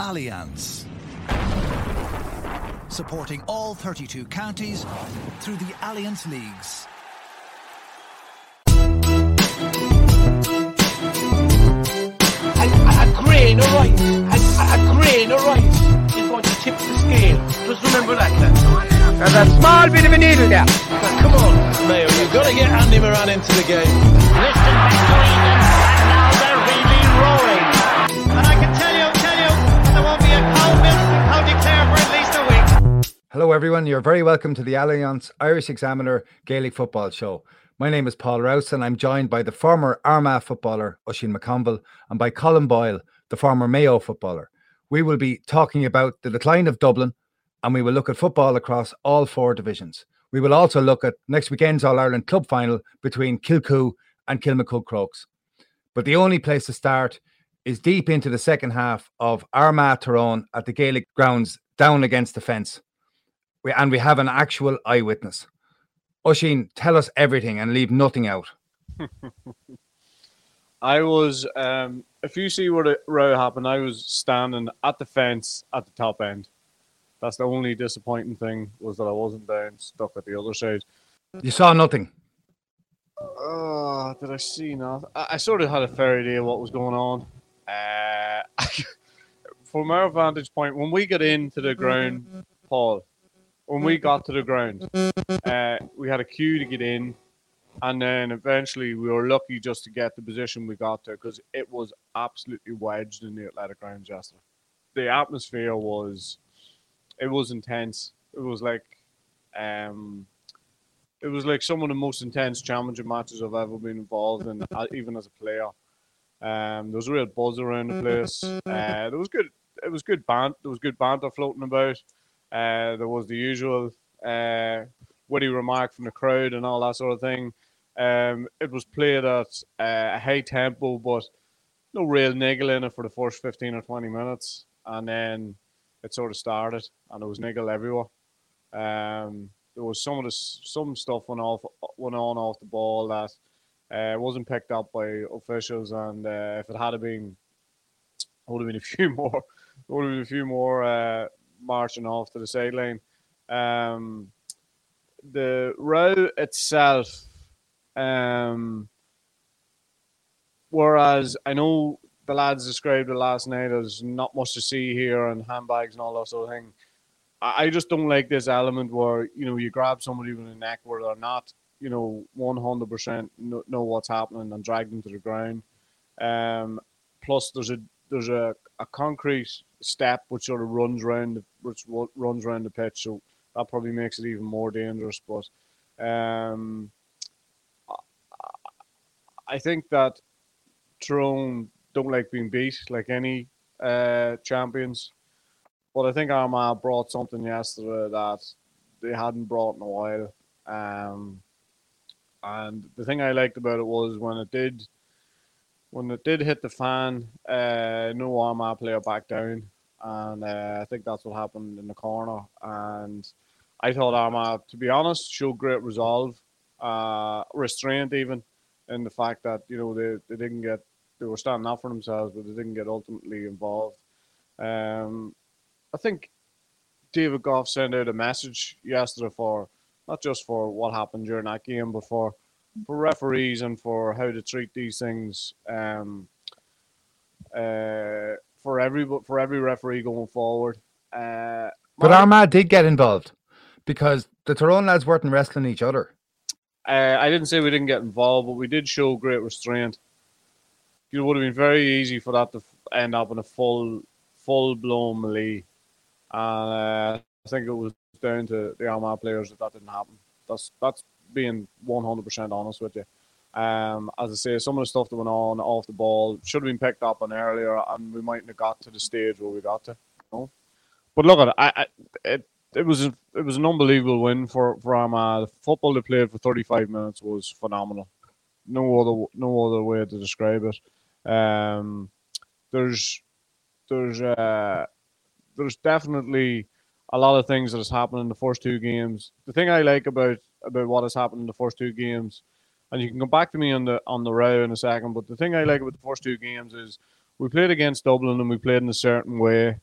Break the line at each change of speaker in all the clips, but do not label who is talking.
Allianz. Supporting all 32 counties through the Allianz Leagues.
A, a grain of rice, a, a grain of rice is what you tip the scale. Just remember that, lads.
There's a small bit of a needle there.
Come on, Mayo, you've got to get Andy Moran into the game.
Listen
Hello, everyone. You're very welcome to the Allianz Irish Examiner Gaelic Football Show. My name is Paul Rouse, and I'm joined by the former Armagh footballer Oisin McConville and by Colm Boyle, the former Mayo footballer. We will be talking about the decline of Dublin, and we will look at football across all four divisions. We will also look at next weekend's All Ireland Club final between Kilcoo and Kilmacud Crokes. But the only place to start is deep into the second half of Armagh Tyrone at the Gaelic grounds down against the fence. We, and we have an actual eyewitness. Oisin, tell us everything and leave nothing out.
I was, um, if you see what the row happened, I was standing at the fence at the top end. That's the only disappointing thing was that I wasn't down stuck at the other side.
You saw nothing.
Oh, did I see nothing? I, I sort of had a fair idea what was going on. Uh, from our vantage point, when we got into the ground, Paul, when we got to the ground, uh, we had a queue to get in, and then eventually we were lucky just to get the position we got to because it was absolutely wedged in the athletic grounds yesterday. The atmosphere was, it was intense. It was like, um, it was like some of the most intense championship matches I've ever been involved in, uh, even as a player. Um, there was a real buzz around the place. Uh, there was good. It was good band. There was good banter floating about. Uh, there was the usual uh, witty remark from the crowd and all that sort of thing. Um, it was played at uh, a high tempo, but no real niggle in it for the first fifteen or twenty minutes, and then it sort of started, and there was niggle everywhere. Um, there was some of the some stuff went off went on off the ball that uh, wasn't picked up by officials, and uh, if it had been, would have been a few more, would have been a few more uh, marching off to the sideline. Um, the row itself, um, whereas I know the lads described it last night as not much to see here and handbags and all that sort of thing. I just don't like this element where you know you grab somebody with a neck where they're not you know, one hundred percent know what's happening and drag them to the ground. Um, plus, there's a there's a, a concrete step which sort of runs around the, which ru- runs around the pitch, so that probably makes it even more dangerous. But um, I think that Tyrone don't like being beat like any uh, champions, but I think Armagh brought something yesterday that they hadn't brought in a while. Um, and the thing I liked about it was when it did, when it did hit the fan, uh, no Armagh player back down, and uh, I think that's what happened in the corner. And I thought Armagh, to be honest, showed great resolve, uh, restraint even, in the fact that you know they, they didn't get they were standing up for themselves, but they didn't get ultimately involved. Um, I think David Gough sent out a message yesterday for not just for what happened during that game, but for for referees and for how to treat these things. Um, uh, for every for every referee going forward. Uh,
But Armagh did get involved because the Tyrone lads weren't wrestling each other.
Uh, I didn't say we didn't get involved, but we did show great restraint. It would have been very easy for that to end up in a full, full blown melee. And uh, I think it was down to the Armagh players that that didn't happen. That's that's being one hundred percent honest with you. Um, as I say, some of the stuff that went on off the ball should have been picked up on earlier, and we mightn't have got to the stage where we got to. You know? But look at it, I, I, it. It was it was an unbelievable win for for Armagh. The football they played for thirty five minutes was phenomenal. No other no other way to describe it. Um, there's there's uh, there's definitely a lot of things that has happened in the first two games. The thing I like about about what has happened in the first two games, and you can come back to me on the on the row in a second, but the thing I like about the first two games is we played against Dublin and we played in a certain way.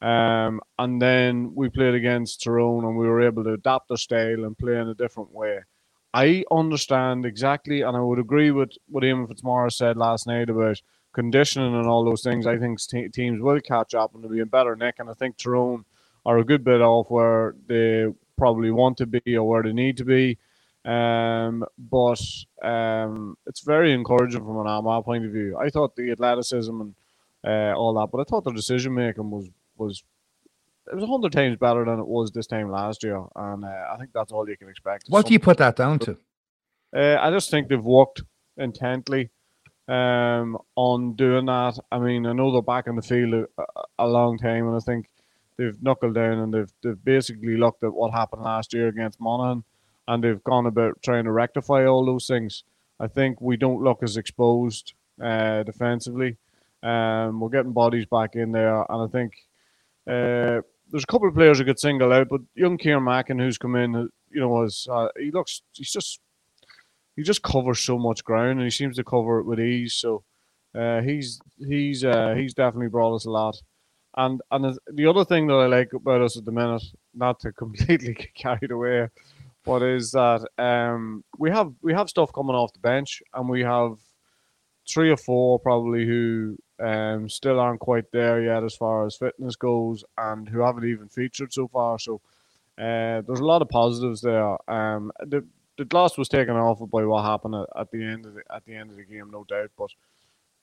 Um, and then we played against Tyrone and we were able to adapt our style and play in a different way. I understand exactly, and I would agree with what Eamon Fitzmaurice said last night about conditioning and all those things. I think te- teams will catch up and they'll be in better nick. And I think Tyrone are a good bit off where they probably want to be or where they need to be. Um, but um, it's very encouraging from an Armagh point of view. I thought the athleticism and uh, all that, but I thought the decision making was was it was a hundred times better than it was this time last year, and uh, I think that's all you can expect.
What do you put that down to?
Uh, I just think they've worked intently um, on doing that. I mean, I know they're back in the field a, a long time, and I think they've knuckled down and they've they've basically looked at what happened last year against Monaghan, and they've gone about trying to rectify all those things. I think we don't look as exposed uh, defensively. Um, we're getting bodies back in there, and I think uh, there's a couple of players who could single out, but young Ciaran Mackin, who's come in, you know, was uh, he looks he's just he just covers so much ground, and he seems to cover it with ease. So uh, he's he's uh, he's definitely brought us a lot. And and the other thing that I like about us at the minute, not to completely get carried away, but is that um, we have we have stuff coming off the bench, and we have three or four probably who um, still aren't quite there yet as far as fitness goes, and who haven't even featured so far. So uh, there's a lot of positives there. Um, the the gloss was taken off by what happened at, at, the end of the at the end of the game, no doubt. But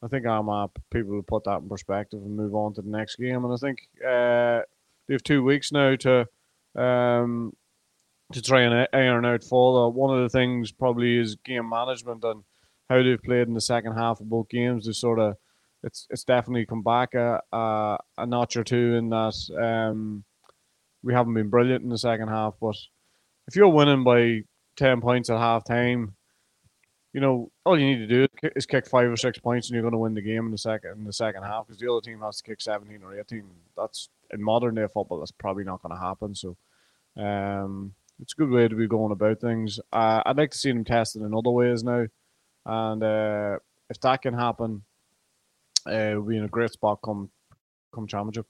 I think Armagh people will put that in perspective and move on to the next game. And I think uh, they have two weeks now to um, to try and iron out further. One of the things probably is game management and how they've played in the second half of both games. They sort of it's it's definitely come back a, a, a notch or two in that um, we haven't been brilliant in the second half. But if you're winning by ten points at half time, you know all you need to do is kick five or six points, and you're going to win the game in the second in the second half because the other team has to kick seventeen or eighteen. That's in modern day football. That's probably not going to happen. So. Um, it's a good way to be going about things. Uh, I'd like to see them tested in other ways now, and uh, if that can happen, uh, we'll be in a great spot come come championship.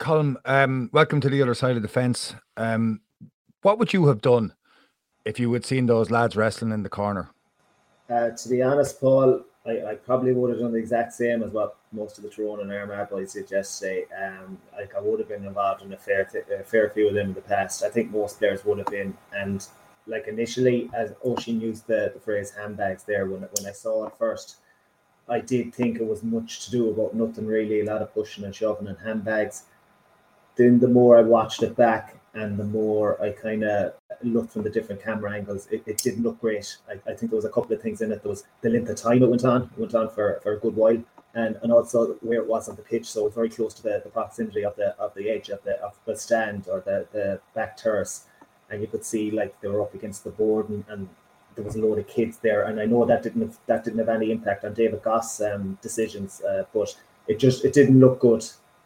Colm, um, welcome to the other side of the fence. Um, what would you have done if you had seen those lads wrestling in the corner?
Uh, to be honest, Paul, I, I, probably would have done the exact same as what most of the Tyrone and Armagh boys did yesterday. Um, like I would have been involved in a fair, th- a fair few of them in the past. I think most players would have been. And like initially, as Oisin used the, the phrase handbags there, when when I saw it first, I did think it was much to do about nothing really, a lot of pushing and shoving and handbags. Then the more I watched it back and the more I kind of looked from the different camera angles, it, it didn't look great. I, I, think there was a couple of things in it. There was the length of time it went on, it went on for, for a good while. And, and also where it was on the pitch, so it was very close to the, the proximity of the of the edge of the of the stand or the, the back terrace, and you could see like they were up against the board and, and there was a load of kids there, and I know that didn't have, that didn't have any impact on David Gough's um, decisions, uh, but it just it didn't look good.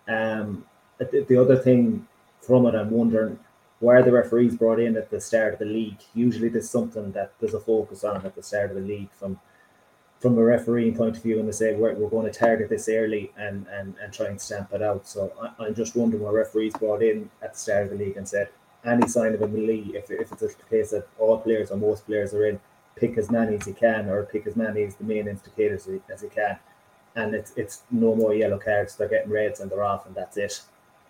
Um, the, the other thing from it, I'm wondering why the referees brought in at the start of the league? Usually, there's something that there's a focus on at the start of the league from from a refereeing point of view, and they say we're, we're going to target this early and, and, and try and stamp it out. So I, am just wondering why referees brought in at the start of the league and said any sign of a melee, if, if it's a case that all players or most players are in, pick as many as you can or pick as many as the main indicators as you can. And it's it's no more yellow cards, they're getting reds and they're off and that's it.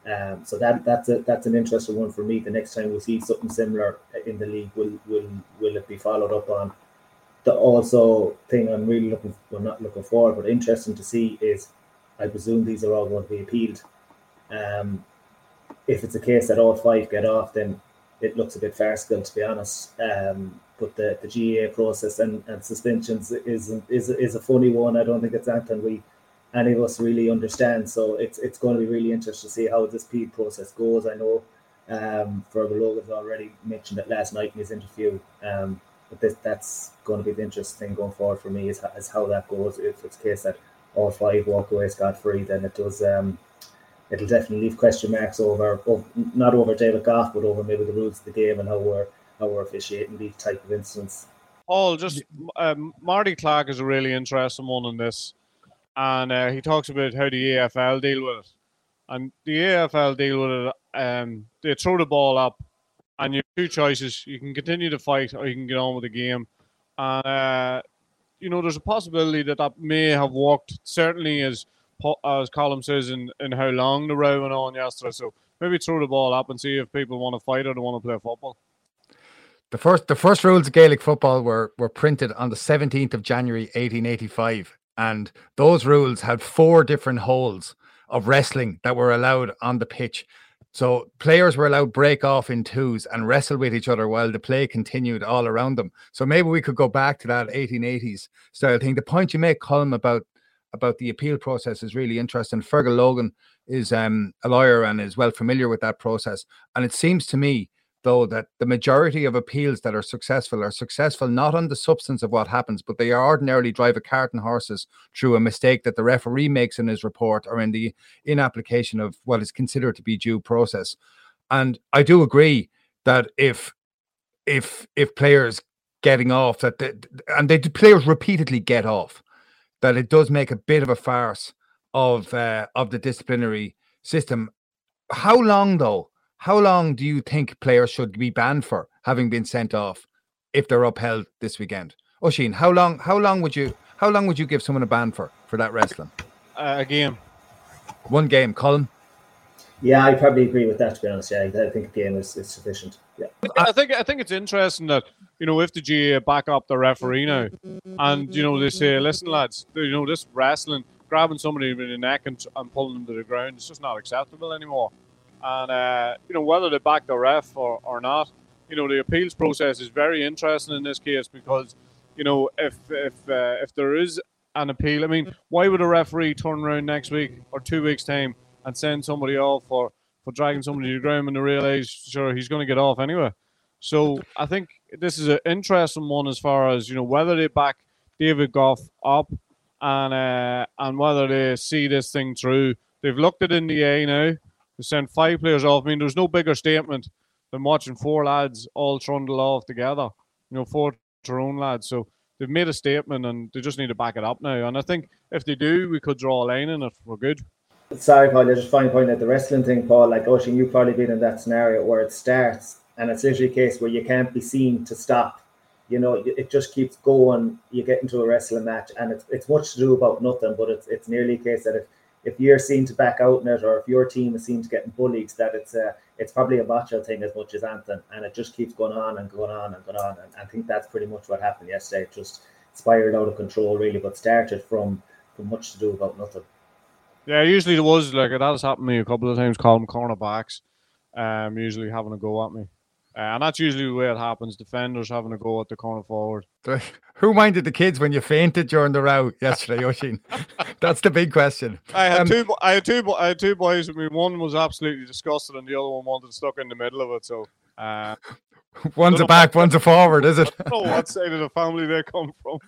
Um, so that that's a, that's an interesting one for me. The next time we see something similar in the league, will will will it be followed up on? The also thing I'm really looking well not looking forward, but interesting to see is I presume these are all going to be appealed. Um, if it's a case that all five get off, then it looks a bit farcical, to be honest. Um, but the, the GAA process and, and suspensions is, is is a funny one. I don't think it's anything we any of us really understand. So it's it's going to be really interesting to see how this appeal process goes. I know um, Fergal Logan's already mentioned it last night in his interview. Um, but this, that's going to be the interesting thing going forward for me is, is how that goes. If it's a case that all five walk away scot free, then it does um, it'll definitely leave question marks over, over, not over David Gough, but over maybe the rules of the game and how we're how we're officiating these type of incidents.
Paul, just um, Marty Clark is a really interesting one in this, and uh, he talks about how the AFL deal with it. And the AFL deal with it. Um, they throw the ball up, and you have two choices: you can continue to fight, or you can get on with the game. And uh, you know, there's a possibility that that may have worked. Certainly, as as Colm says, in, in how long the row went on yesterday. So maybe throw the ball up and see if people want to fight or they want to play football.
The first the first rules of Gaelic football were were printed on the 17th of January 1885 and those rules had four different holes of wrestling that were allowed on the pitch. So players were allowed break off in twos and wrestle with each other while the play continued all around them. So maybe we could go back to that 1880s style thing. The point you make, Colm, about about the appeal process is really interesting. Fergal Logan is um, a lawyer and is well familiar with that process. And it seems to me though that the majority of appeals that are successful are successful not on the substance of what happens, but they ordinarily drive a cart and horses through a mistake that the referee makes in his report or in the in application of what is considered to be due process. And I do agree that if if if players getting off that they, and they players repeatedly get off, that it does make a bit of a farce of uh, of the disciplinary system. How long though? How long do you think players should be banned for having been sent off if they're upheld this weekend? Oisín, how long? How long would you? How long would you give someone a ban for for that wrestling?
Uh, a game.
One game, Colm.
Yeah, I probably agree with that. To be honest, yeah, I think a game is, is sufficient. Yeah,
I think I think it's interesting that you know if the GA back up the referee now, and you know they say, listen, lads, you know this wrestling, grabbing somebody in the neck and, and pulling them to the ground, it's just not acceptable anymore. And, uh, you know, whether they back the ref or, or not, you know, the appeals process is very interesting in this case because, you know, if if uh, if there is an appeal, I mean, why would a referee turn around next week or two weeks' time and send somebody off for, for dragging somebody to the ground when they realise, sure, he's going to get off anyway? So I think this is an interesting one as far as, you know, whether they back David Gough up and uh, and whether they see this thing through. They've looked at it in the A now to send five players off. I mean, there's no bigger statement than watching four lads all trundle off together. You know, four Tyrone lads. So they've made a statement and they just need to back it up now. And I think if they do, we could draw a line in it. We're good.
Sorry, Paul. I just find point at the wrestling thing, Paul. Like Oisín, you've probably been in that scenario where it starts and it's literally a case where you can't be seen to stop. You know, it just keeps going. You get into a wrestling match, and it's it's much to do about nothing. But it's it's nearly a case that if if you're seen to back out in it or if your team is seen to getting bullied, that it's a it's probably a macho thing as much as anything, and it just keeps going on and going on and going on. And I think that's pretty much what happened yesterday. It just spiraled out of control, really, but started from from much to do about nothing.
Yeah, usually it was like that has happened to me a couple of times. Calling cornerbacks, um, usually having a go at me. Uh, and that's usually the way it happens. Defenders having a go at the corner forward.
Who minded the kids when you fainted during the row yesterday, Oisín? that's the big question.
I had um, two. I had two. I had two boys with me. One was absolutely disgusted, and the other one wanted stuck in the middle of it. So, uh,
one's a back, one's a forward, is it?
I don't know what side of the family they come
from.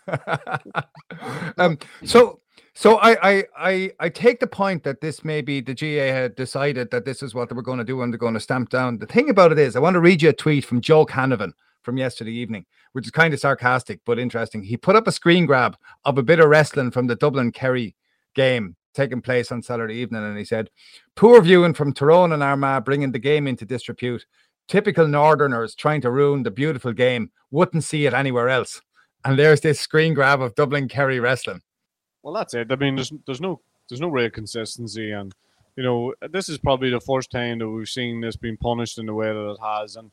um, so so I, I I I take the point that this maybe the GA had decided that this is what they were going to do and they're going to stamp down. The thing about it is, I want to read you a tweet from Joe Canavan from yesterday evening, which is kind of sarcastic but interesting. He put up a screen grab of a bit of wrestling from the Dublin Kerry game taking place on Saturday evening, and he said, "Poor viewing from Tyrone and Armagh, bringing the game into disrepute. Typical Northerners trying to ruin the beautiful game. Wouldn't see it anywhere else." And there's this screen grab of Dublin Kerry wrestling.
Well, that's it. I mean, there's there's no there's no real consistency, and you know this is probably the first time that we've seen this being punished in the way that it has, and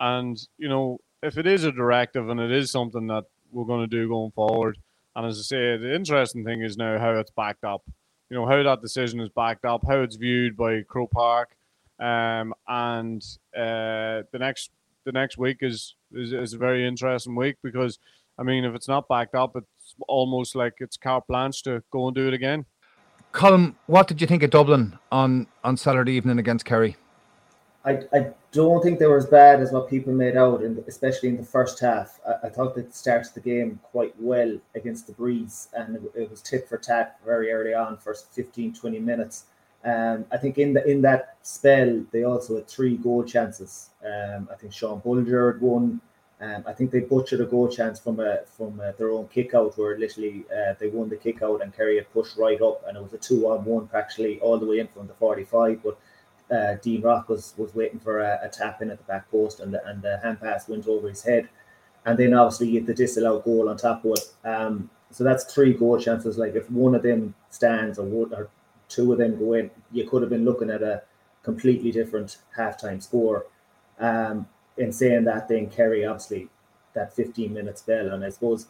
and you know if it is a directive and it is something that we're going to do going forward, and as I say, the interesting thing is now how it's backed up. You know how that decision is backed up, how it's viewed by Croke Park, um, and uh, the next the next week is, is is a very interesting week because I mean if it's not backed up, it almost like it's carte blanche to go and do it again.
Colm, what did you think of Dublin on on Saturday evening against Kerry?
I, I don't think they were as bad as what people made out, in the, especially in the first half. I, I, thought they started the game quite well against the Breeze, and it, it, was tit for tat very early on, first 15, 20 minutes. Um, I think in the in that spell, they also had three goal chances. Um, I think Sean Bugler had one, Um, I think they butchered a goal chance from a, from a, their own kick out, where literally uh, they won the kick out and Kerry had pushed right up, and it was a two on one actually all the way in from the 45. But uh, Dean Rock was, was waiting for a, a, tap in at the back post, and the, and the hand pass went over his head. And then obviously you get the disallowed goal on top of it. Um, so that's three goal chances. Like if one of them stands or, one, or two of them go in, you could have been looking at a completely different halftime score. Um, in saying that, then Kerry obviously that 15 minute spell, and I suppose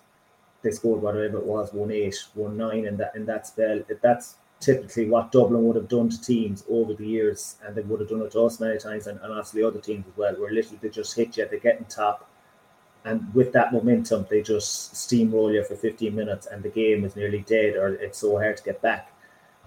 they scored whatever it was, one eight, one nine in that in that spell. That's typically what Dublin would have done to teams over the years, and they would have done it to us many times, and, and obviously other teams as well, where literally they just hit you, they get in top, and with that momentum, they just steamroll you for 15 minutes, and the game is nearly dead, or it's so hard to get back.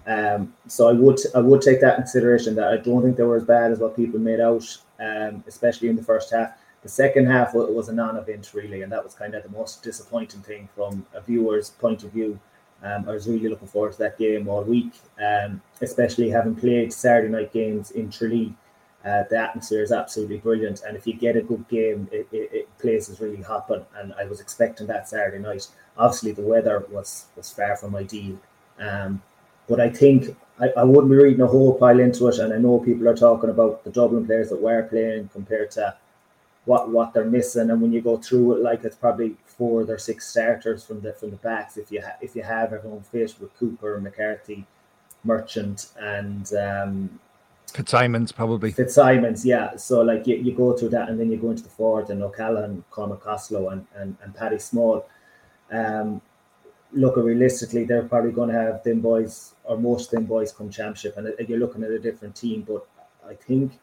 Um, so I would I would take that consideration that I don't think they were as bad as what people made out, um, especially in the first half. The second half was a non-event really, and that was kind of the most disappointing thing from a viewer's point of view. Um, I was really looking forward to that game all week, um, especially having played Saturday night games in Tralee. Uh, the atmosphere is absolutely brilliant, and if you get a good game, it, it, it place is really hopping. And I was expecting that Saturday night. Obviously, the weather was was far from ideal, um, but I think I, I wouldn't be reading a whole pile into it. And I know people are talking about the Dublin players that were playing compared to what what they're missing. And when you go through it, like it's probably four or six starters from the from the backs. If you ha- if you have everyone fit with Cooper, McCarthy, Murchan, and um,
Fitzsimons probably.
Fitzsimons, yeah. So like you, you go through that, and then you go into the forward and O'Callaghan, Cormac Costello, and and and Paddy Small. Um, look, realistically, they're probably going to have them boys or most them boys come championship, and you're looking at a different team. But I think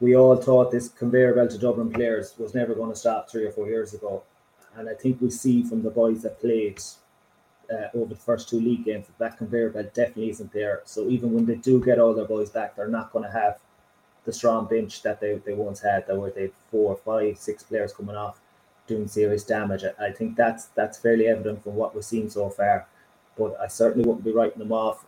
we all thought this conveyor belt of Dublin players was never going to stop three or four years ago. And I think we see from the boys that played uh, over the first two league games that that conveyor belt definitely isn't there. So even when they do get all their boys back, they're not going to have the strong bench that they, they once had, that were they four, five, six players coming off doing serious damage. I think that's that's fairly evident from what we've seen so far. But I certainly wouldn't be writing them off.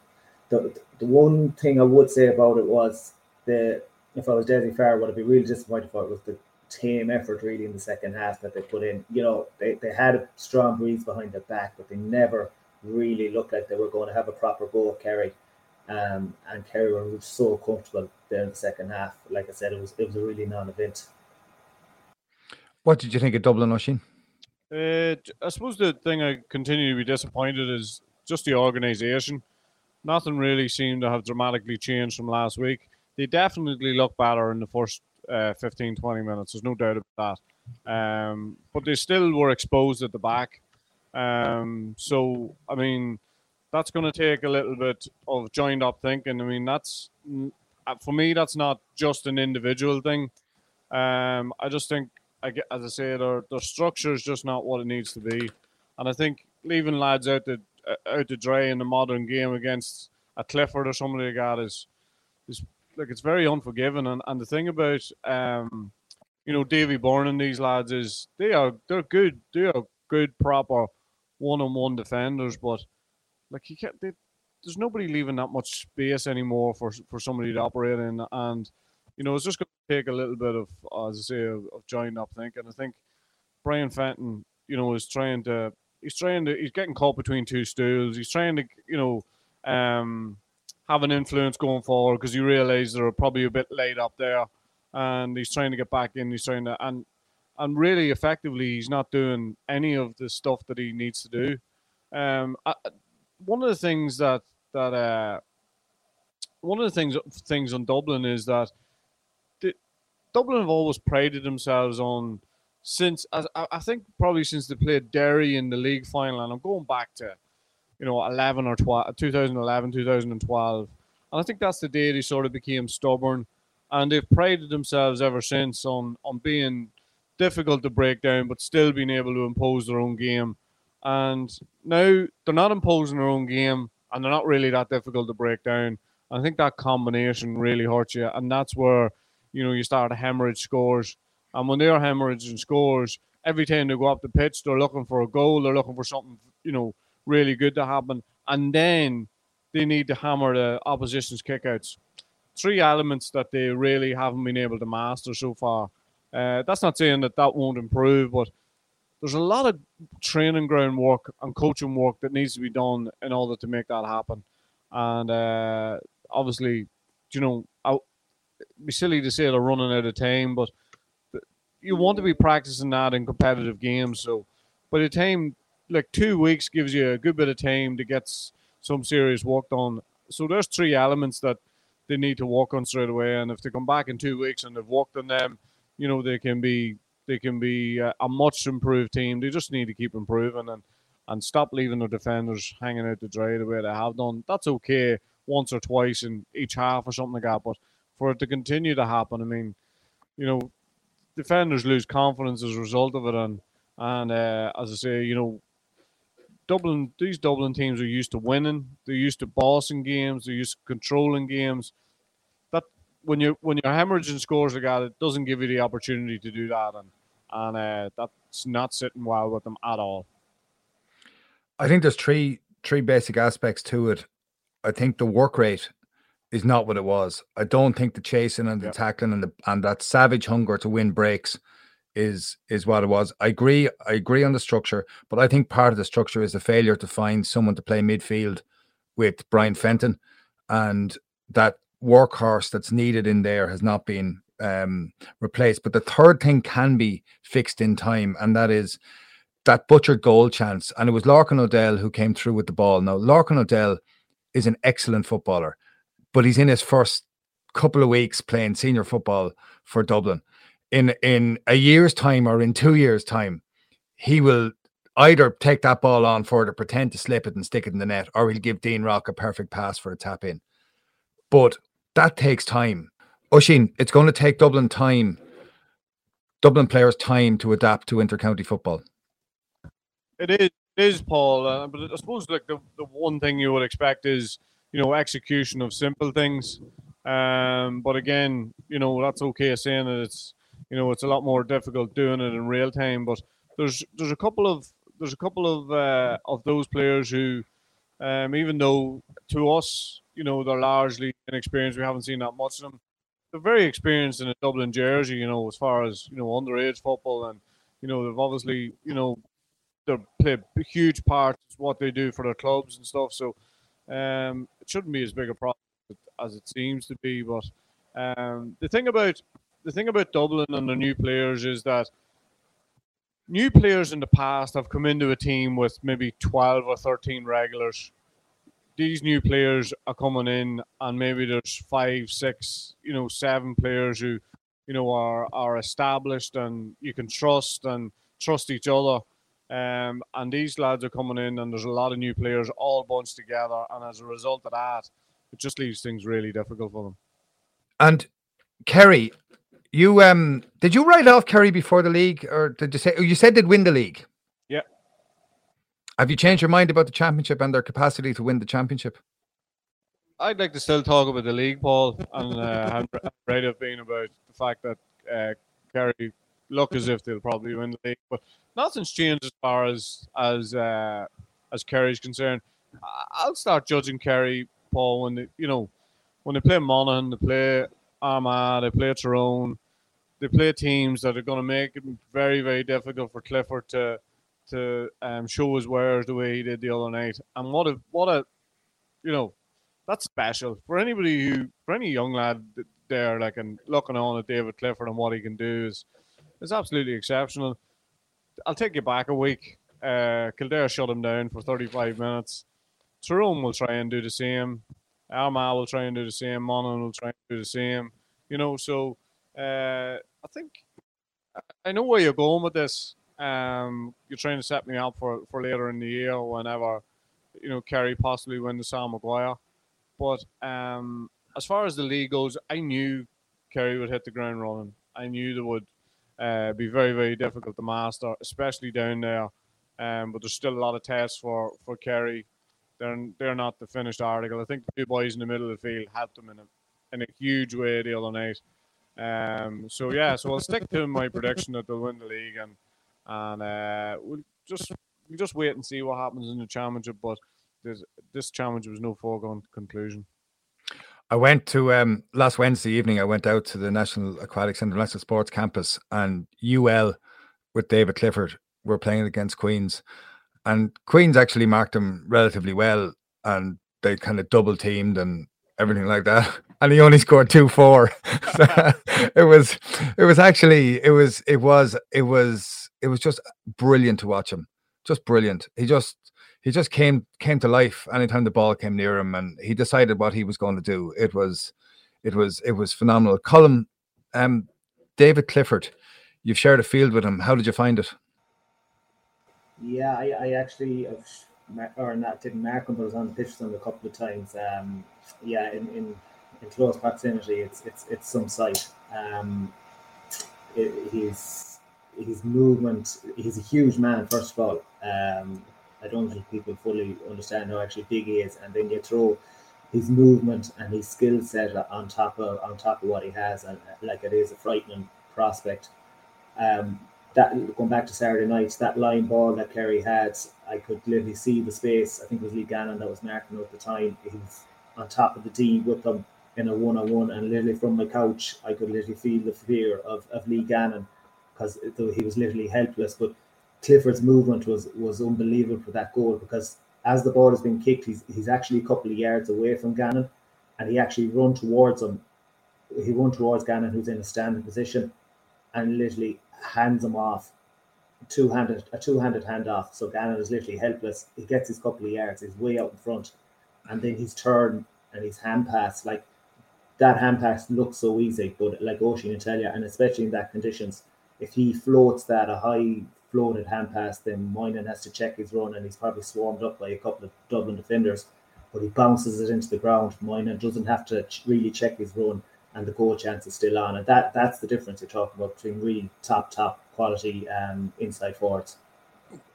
The, the one thing I would say about it was the if I was Dessie Farrell, what I'd be really disappointed for was the team effort really in the second half that they put in. You know, they, they had a strong breeze behind their back, but they never really looked like they were going to have a proper go at Kerry. Um, and Kerry were so comfortable there in the second half. Like I said, it was it was a really non-event.
What did you think of Dublin, Oisín?
Uh, I suppose the thing I continue to be disappointed is just the organisation. Nothing really seemed to have dramatically changed from last week they definitely look better in the first uh, 15, 20 minutes. There's no doubt about that. Um, but they still were exposed at the back. Um, so, I mean, that's going to take a little bit of joined up thinking. I mean, that's uh, for me, that's not just an individual thing. Um, I just think, as I say, their, their structure is just not what it needs to be. And I think leaving lads out uh, out to dry in the modern game against a Clifford or somebody like that is, is like it's very unforgiving. And, and the thing about um, you know, Davy Byrne and these lads is they are they're good, they are good proper one on one defenders, but like you can't they, there's nobody leaving that much space anymore for for somebody to operate in and you know, it's just going to take a little bit of, as I say, of, of joined up thinking. I think Brian Fenton, you know, is trying to, he's trying to, he's getting caught between two stools. He's trying to, you know, um, have an influence going forward because you realise they're probably a bit late up there, and he's trying to get back in. He's trying to and and really effectively, he's not doing any of the stuff that he needs to do. Um, I, one of the things that that uh, one of the things things on Dublin is that the, Dublin have always prided themselves on since I, I think probably since they played Derry in the league final, and I'm going back to you know, 11 or uh, 12, 2011, 2012. And I think that's the day they sort of became stubborn. And they've prided themselves ever since on, on being difficult to break down, but still being able to impose their own game. And now they're not imposing their own game, and they're not really that difficult to break down. I think that combination really hurts you, and that's where you know you start to hemorrhage scores. And when they're hemorrhaging scores, every time they go up the pitch, they're looking for a goal, they're looking for something, you know, really good to happen. And then they need to hammer the opposition's kickouts. Three elements that they really haven't been able to master so far. Uh, that's not saying that that won't improve, but there's a lot of training ground work and coaching work that needs to be done in order to make that happen. And uh, obviously, you know, I, it'd be silly to say they're running out of time, but you want to be practicing that in competitive games. So by the time, like two weeks gives you a good bit of time to get some serious work done. So there's three elements that they need to work on straight away. And if they come back in two weeks and they've worked on them, you know, they can be they can be a, much improved team. They just need to keep improving and and stop leaving their defenders hanging out to dry the way they have done. That's okay once or twice in each half or something like that. But for it to continue to happen, I mean, you know, defenders lose confidence as a result of it, and and uh, as I say, you know, Dublin these Dublin teams are used to winning. They're used to bossing games. They're used to controlling games. That when you when you're hemorrhaging scores like that, it doesn't give you the opportunity to do that, and and uh, that's not sitting well with them at all.
I think there's three three basic aspects to it. I think the work rate is not what it was. I don't think the chasing and the yep. tackling and the and that savage hunger to win breaks is is what it was. I agree. I agree on the structure, but I think part of the structure is a failure to find someone to play midfield with Brian Fenton, and that workhorse that's needed in there has not been um, replaced. But the third thing can be fixed in time, and that is that butchered goal chance. And it was Lorcan O'Dell who came through with the ball. Now, Lorcan O'Dell is an excellent footballer, but he's in his first couple of weeks playing senior football for Dublin. In in a year's time or in two years' time, he will either take that ball on for to pretend to slip it and stick it in the net, or he'll give Dean Rock a perfect pass for a tap in. But that takes time. Oisín, it's going to take Dublin time, Dublin players time to adapt to intercounty football.
It is, it is Paul. Uh, but I suppose like the, the one thing you would expect is you know execution of simple things. Um, but again, you know that's okay saying that it's you know it's a lot more difficult doing it in real time. But there's there's a couple of there's a couple of uh, of those players who, um, even though to us, you know, they're largely inexperienced, we haven't seen that much of them they're very experienced in a Dublin jersey, you know, as far as you know underage football, and you know they've obviously you know they play a huge part what they do for their clubs and stuff. So um, it shouldn't be as big a problem as it seems to be. But um, the thing about the thing about Dublin and the new players is that new players in the past have come into a team with maybe 12 or 13 regulars these new players are coming in, and maybe there's five, six, you know, seven players who, you know, are are established and you can trust and trust each other. Um, and these lads are coming in, and there's a lot of new players all bunched together, and as a result of that, it just leaves things really difficult for them.
And Kerry, you um, did you write off Kerry before the league, or did you say you said they'd win the league? Yeah. Have you changed your mind about the championship and their capacity to win the championship?
I'd like to still talk about the league, Paul, and uh, I'm afraid of being about the fact that uh, Kerry look as if they'll probably win the league, but nothing's changed as far as as uh, as Kerry's concerned. I'll start judging Kerry, Paul, when they, you know when they play Monaghan, they play Armagh, they play Tyrone, they play teams that are going to make it very very difficult for Clifford to to um, show his wares the way he did the other night. And what a what a you know that's special for anybody who for any young lad there like and looking on at David Clifford and what he can do is is absolutely exceptional. I'll take you back a week. Uh, Kildare shut him down for 35 minutes. Tyrone will try and do the same. Armagh will try and do the same. Monaghan will try and do the same. You know, so uh, I think I know where you're going with this. Um, you're trying to set me up for, for later in the year whenever, you know, Kerry possibly win the Sam Maguire. But um, as far as the league goes, I knew Kerry would hit the ground running. I knew they would uh, be very, very difficult to master, especially down there. Um, but there's still a lot of tests for, for Kerry. They're, they're not the finished article. I think the two boys in the middle of the field helped them in a, in a huge way the other night. Um, so, yeah, so I'll stick to my prediction that they'll win the league. and and uh, we'll just we'll just wait and see what happens in the championship. But this championship was no foregone conclusion.
I went to um, last Wednesday evening. I went out to the National Aquatic Centre, National Sports Campus, and UL with David Clifford were playing against Queens, and Queens actually marked them relatively well, and they kind of double teamed and everything like that. And he only scored two four. it was, it was actually, it was, it was, it was, it was just brilliant to watch him. Just brilliant. He just he just came came to life anytime the ball came near him, and he decided what he was going to do. It was, it was, it was phenomenal. Colm, um, David Clifford, you've shared a field with him. How did you find it?
Yeah, I, I actually, or not didn't mark him, but I was on the pitch with him a couple of times. Um, yeah, in, in, in close proximity, it's it's it's some sight. Um, it, his his movement, he's a huge man. First of all, um, I don't think people fully understand how actually big he is, and then you throw his movement and his skill set on top of on top of what he has, and like it is a frightening prospect. Um, that going back to Saturday night, that line ball that Kerry had, I could literally see the space. I think it was Lee Gannon that was marking at the time. He was on top of the D with them in a one on one, and literally from my couch, I could literally feel the fear of, of Lee Gannon because he was literally helpless. But Clifford's movement was was unbelievable for that goal because as the ball has been kicked, he's he's actually a couple of yards away from Gannon, and he actually run towards him. He run towards Gannon, who's in a standing position, and literally hands him off, two handed a two handed handoff. So Gannon is literally helpless. He gets his couple of yards, he's way out in front, and then he's turned and his hand pass like that hand pass looks so easy, but like Oisin tell you, and especially in that conditions, if he floats that a high floated hand pass, then Moynihan has to check his run and he's probably swarmed up by a couple of Dublin defenders. But he bounces it into the ground. Moynihan doesn't have to really check his run and the goal chance is still on. And that that's the difference you're talking about between really top, top quality um, inside forwards.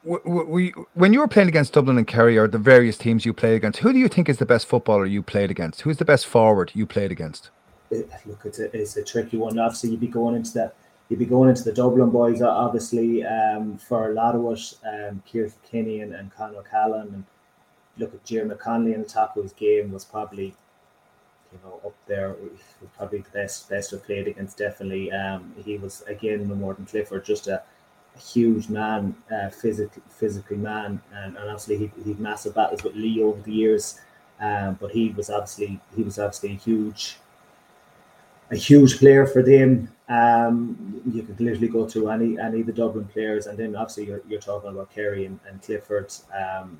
We, when you were playing against Dublin and Kerry or the various teams you played against, who do you think is the best footballer you played against? Who's the best forward you played against?
It, look, it's a, it's a tricky one. Obviously, you'd be going into that you'd be going into the Dublin boys, obviously, um, for a lot of us, um, Keir Kinney and, and Con O'Callaghan, and look at Diarmuid Connolly in the top of his game was probably, you know, up there, was probably the best best I've played against. Definitely, um, he was again no more than Clifford, just a, a huge man, uh, physically man, and, and obviously he he massive battles with Lee over the years, um, but he was obviously he was obviously a huge a huge player for them. Um, you could literally go to any any of the Dublin players, and then obviously you're, you're talking about Kerry and, and Clifford. Um,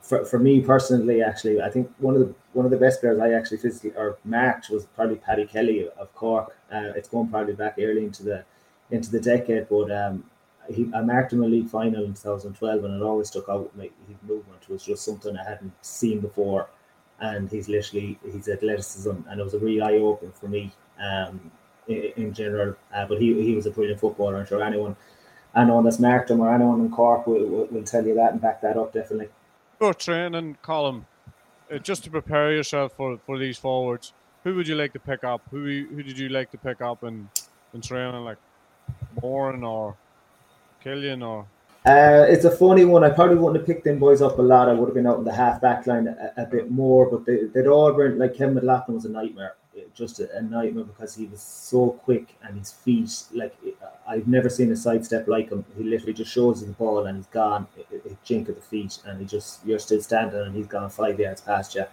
for, for me personally, actually, I think one of the one of the best players I actually physically or marked was probably Paddy Kelly of Cork. Uh, it's going probably back early into the into the decade, but um, he, I marked him a league final in 2012, and it always stuck out. His movement was just something I hadn't seen before, and he's literally his athleticism, and it was a real eye opener for me um, in, in, general. Uh, but he, he was a brilliant footballer. I'm sure anyone, anyone that's marked him or anyone in Cork will, will, will tell you that and back that up definitely.
Your training Colm, uh, just to prepare yourself for, for these forwards. Who would you like to pick up? Who who did you like to pick up in, in training, like Moran or Cillian or
uh, it's a funny one. I probably wouldn't have picked them boys up a lot. I would have been out in the half back line a, a bit more, but they, would all been like Kevin McLoughlin was a nightmare just a, a, nightmare because he was so quick and his feet like I've never seen a sidestep like him. He literally just shows the ball and he's gone. A jink at the feet and he just you're still standing and he's gone five yards past you.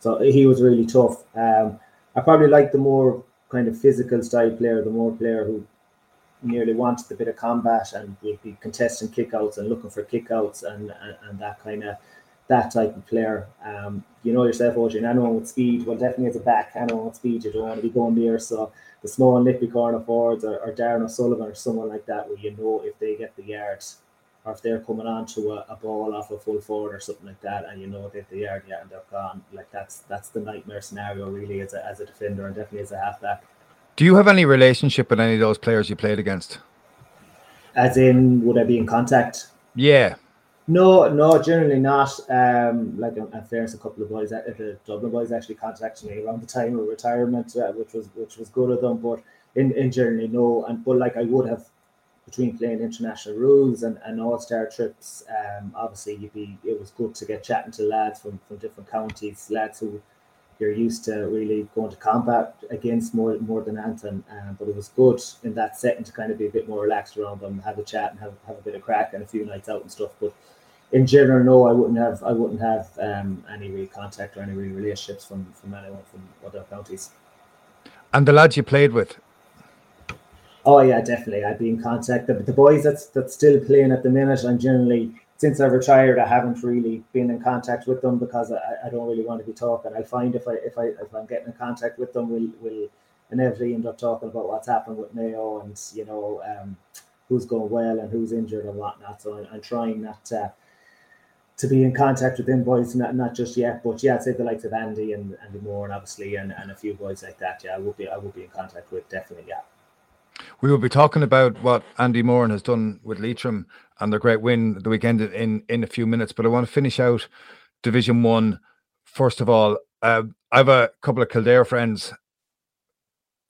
So he was really tough. Um, I probably like the more kind of physical style player, the more player who nearly wanted a bit of combat and would be contesting kickouts and looking for kickouts and, and, and that kind of that type of player. Um, you know yourself, Oisin, anyone with speed, well, definitely as a back, anyone with speed, you don't want to be going near. So the small and nippy corner forwards or, or Darran O'Sullivan or someone like that, where you know if they get the yards or if they're coming on to a, a, ball off a full forward or something like that, and you know that the yard yeah, and they're gone. Like that's that's the nightmare scenario really as a, as a defender and definitely as a halfback.
Do you have any relationship with any of those players you played against?
As in, would I be in contact?
Yeah.
No, no, generally not. Um, like in, fairness, a couple of boys, uh, the Dublin boys, actually contacted me around the time of retirement, uh, which was which was good of them. But in, in generally, no. And but like I would have between playing international rules and, and all star trips. Um, obviously, you'd be it was good to get chatting to lads from, from different counties, lads who you're used to really going to combat against more more than Anton. Um, but it was good in that setting to kind of be a bit more relaxed around them, have a chat and have, have a bit of crack and a few nights out and stuff. But in general, no, I wouldn't have I wouldn't have um, any real contact or any real relationships from from anyone from other counties.
And the lads you played with,
Oh yeah, definitely. I'd be in contact. The, the boys that's that's still playing at the minute, I'm generally since I've retired, I haven't really been in contact with them because I, I don't really want to be talking. I find if I if I if I'm getting in contact with them, we'll we'll inevitably end up talking about what's happened with Mayo and you know um, who's going well and who's injured and whatnot. So I'm, I'm trying not to to be in contact with them boys, not not just yet, but yeah, I'd say the likes of Andy and Andy Moran and obviously and, and a few boys like that. Yeah, I will be I will be in contact with definitely. Yeah.
We will be talking about what Andy Moran has done with Leitrim and their great win the weekend in in a few minutes. But I want to finish out Division One first of all. Uh, I have a couple of Kildare friends,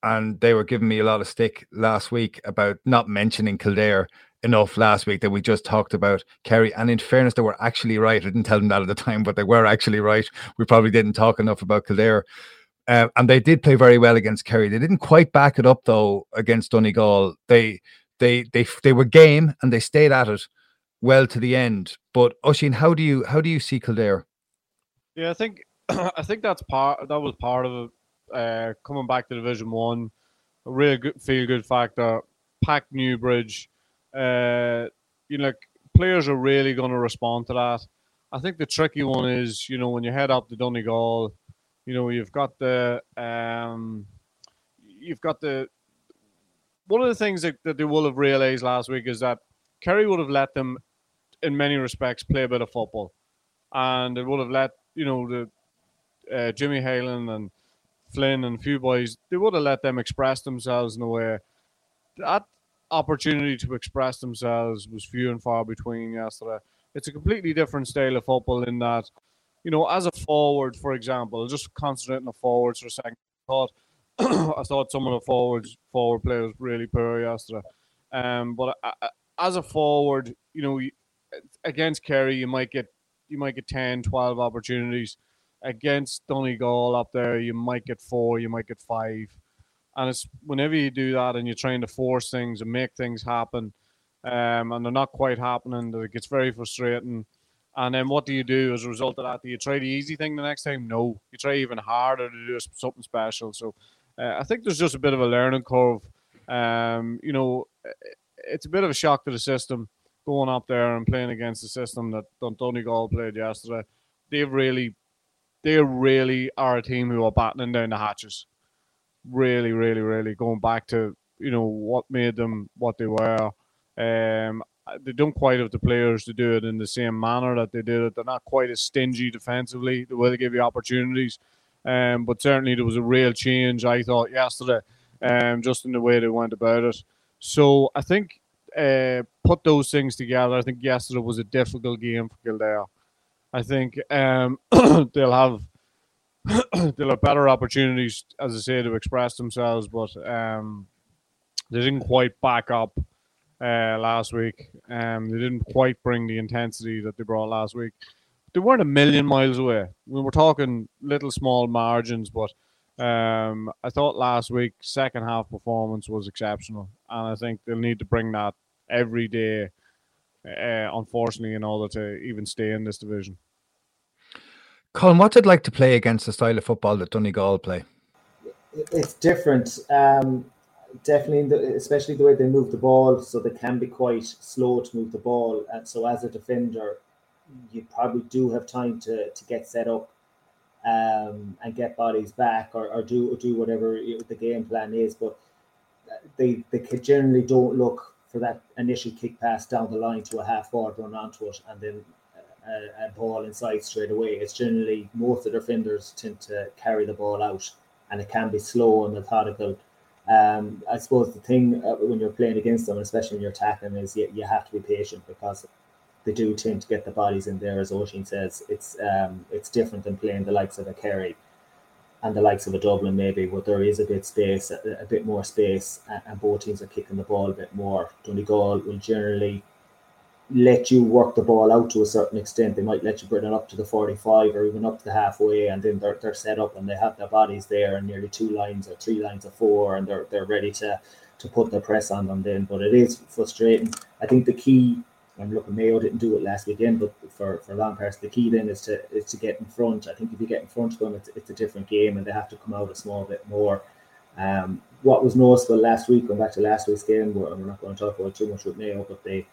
and they were giving me a lot of stick last week about not mentioning Kildare enough last week that we just talked about Kerry. And in fairness, they were actually right. I didn't tell them that at the time, but they were actually right. We probably didn't talk enough about Kildare. Uh, and they did play very well against Kerry. They didn't quite back it up though against Donegal. They they they they were game and they stayed at it well to the end. But Oisín, how do you how do you see Kildare?
Yeah, I think I think that's part that was part of. Uh, coming back to Division One, a real good feel good factor. Pack Newbridge, uh, you know, like, players are really going to respond to that. I think the tricky one is, you know, when you head up to Donegal, you know, you've got the um, you've got the one of the things that, that they will have realized last week is that Kerry would have let them, in many respects, play a bit of football, and it would have let you know the uh, Jimmy Hyland and Flynn and a few boys. They would have let them express themselves in a way that opportunity to express themselves was few and far between yesterday. It's a completely different style of football in that you know, as a forward, for example, just concentrating on forwards for a second. I thought I thought some of the forwards forward players really poor yesterday. Um, but I, I, as a forward, you know, against Kerry, you might get you might get 10, 12 opportunities. Against Donegal up there, you might get four, you might get five. And it's whenever you do that and you're trying to force things and make things happen, um, and they're not quite happening, it gets very frustrating. And then what do you do as a result of that? Do you try the easy thing the next time? No, you try even harder to do something special. So uh, I think there's just a bit of a learning curve. Um, you know, it's a bit of a shock to the system going up there and playing against the system that Donegal played yesterday. They've really, they really are a team who are battening down the hatches. Really, really, really going back to you know what made them what they were. Um, they don't quite have the players to do it in the same manner that they did it. They're not quite as stingy defensively the way they give you opportunities. Um, but certainly there was a real change, I thought, yesterday, um, just in the way they went about it. So I think uh, put those things together. I think yesterday was a difficult game for Kildare. I think um, they'll have they'll have better opportunities, as I say, to express themselves, but um, they didn't quite back up uh, last week. Um, they didn't quite bring the intensity that they brought last week. They weren't a million miles away. We were talking little small margins, but um, I thought last week second half performance was exceptional, and I think they'll need to bring that every day. Uh, unfortunately, in order to even stay in this division.
Colm, what's it like to play against the style of football that Donegal play?
It's different. Um, definitely, the, especially the way they move the ball, so they can be quite slow to move the ball. And so, as a defender, you probably do have time to, to get set up um, and get bodies back, or, or do or do whatever the game plan is. But they they generally don't look for that initial kick pass down the line to a half forward run onto it, and then a, a ball inside straight away. It's generally most of the defenders tend to carry the ball out, and it can be slow and methodical um, I suppose the thing uh, when you're playing against them, especially when you're attacking, is you, you have to be patient because they do tend to get the bodies in there. As Oisín says, it's um, it's different than playing the likes of a Kerry and the likes of a Dublin, maybe, where there is a bit space, a, a bit more space, and, and, both teams are kicking the ball a bit more. Donegal will generally let you work the ball out to a certain extent. They might let you bring it up to the 45 or even up to the halfway, and then they're, they're set up and they have their bodies there and nearly two lines or three lines of four, and they're they're ready to to put the press on them then. But it is frustrating. I think the key. I'm looking. Mayo didn't do it last weekend, but for for long the key then is to is to get in front. I think if you get in front of them, it's, it's a different game, and they have to come out a small bit more. Um, what was noticeable last week, going back to last week's game, we're, we're not going to talk about too much with Mayo, but they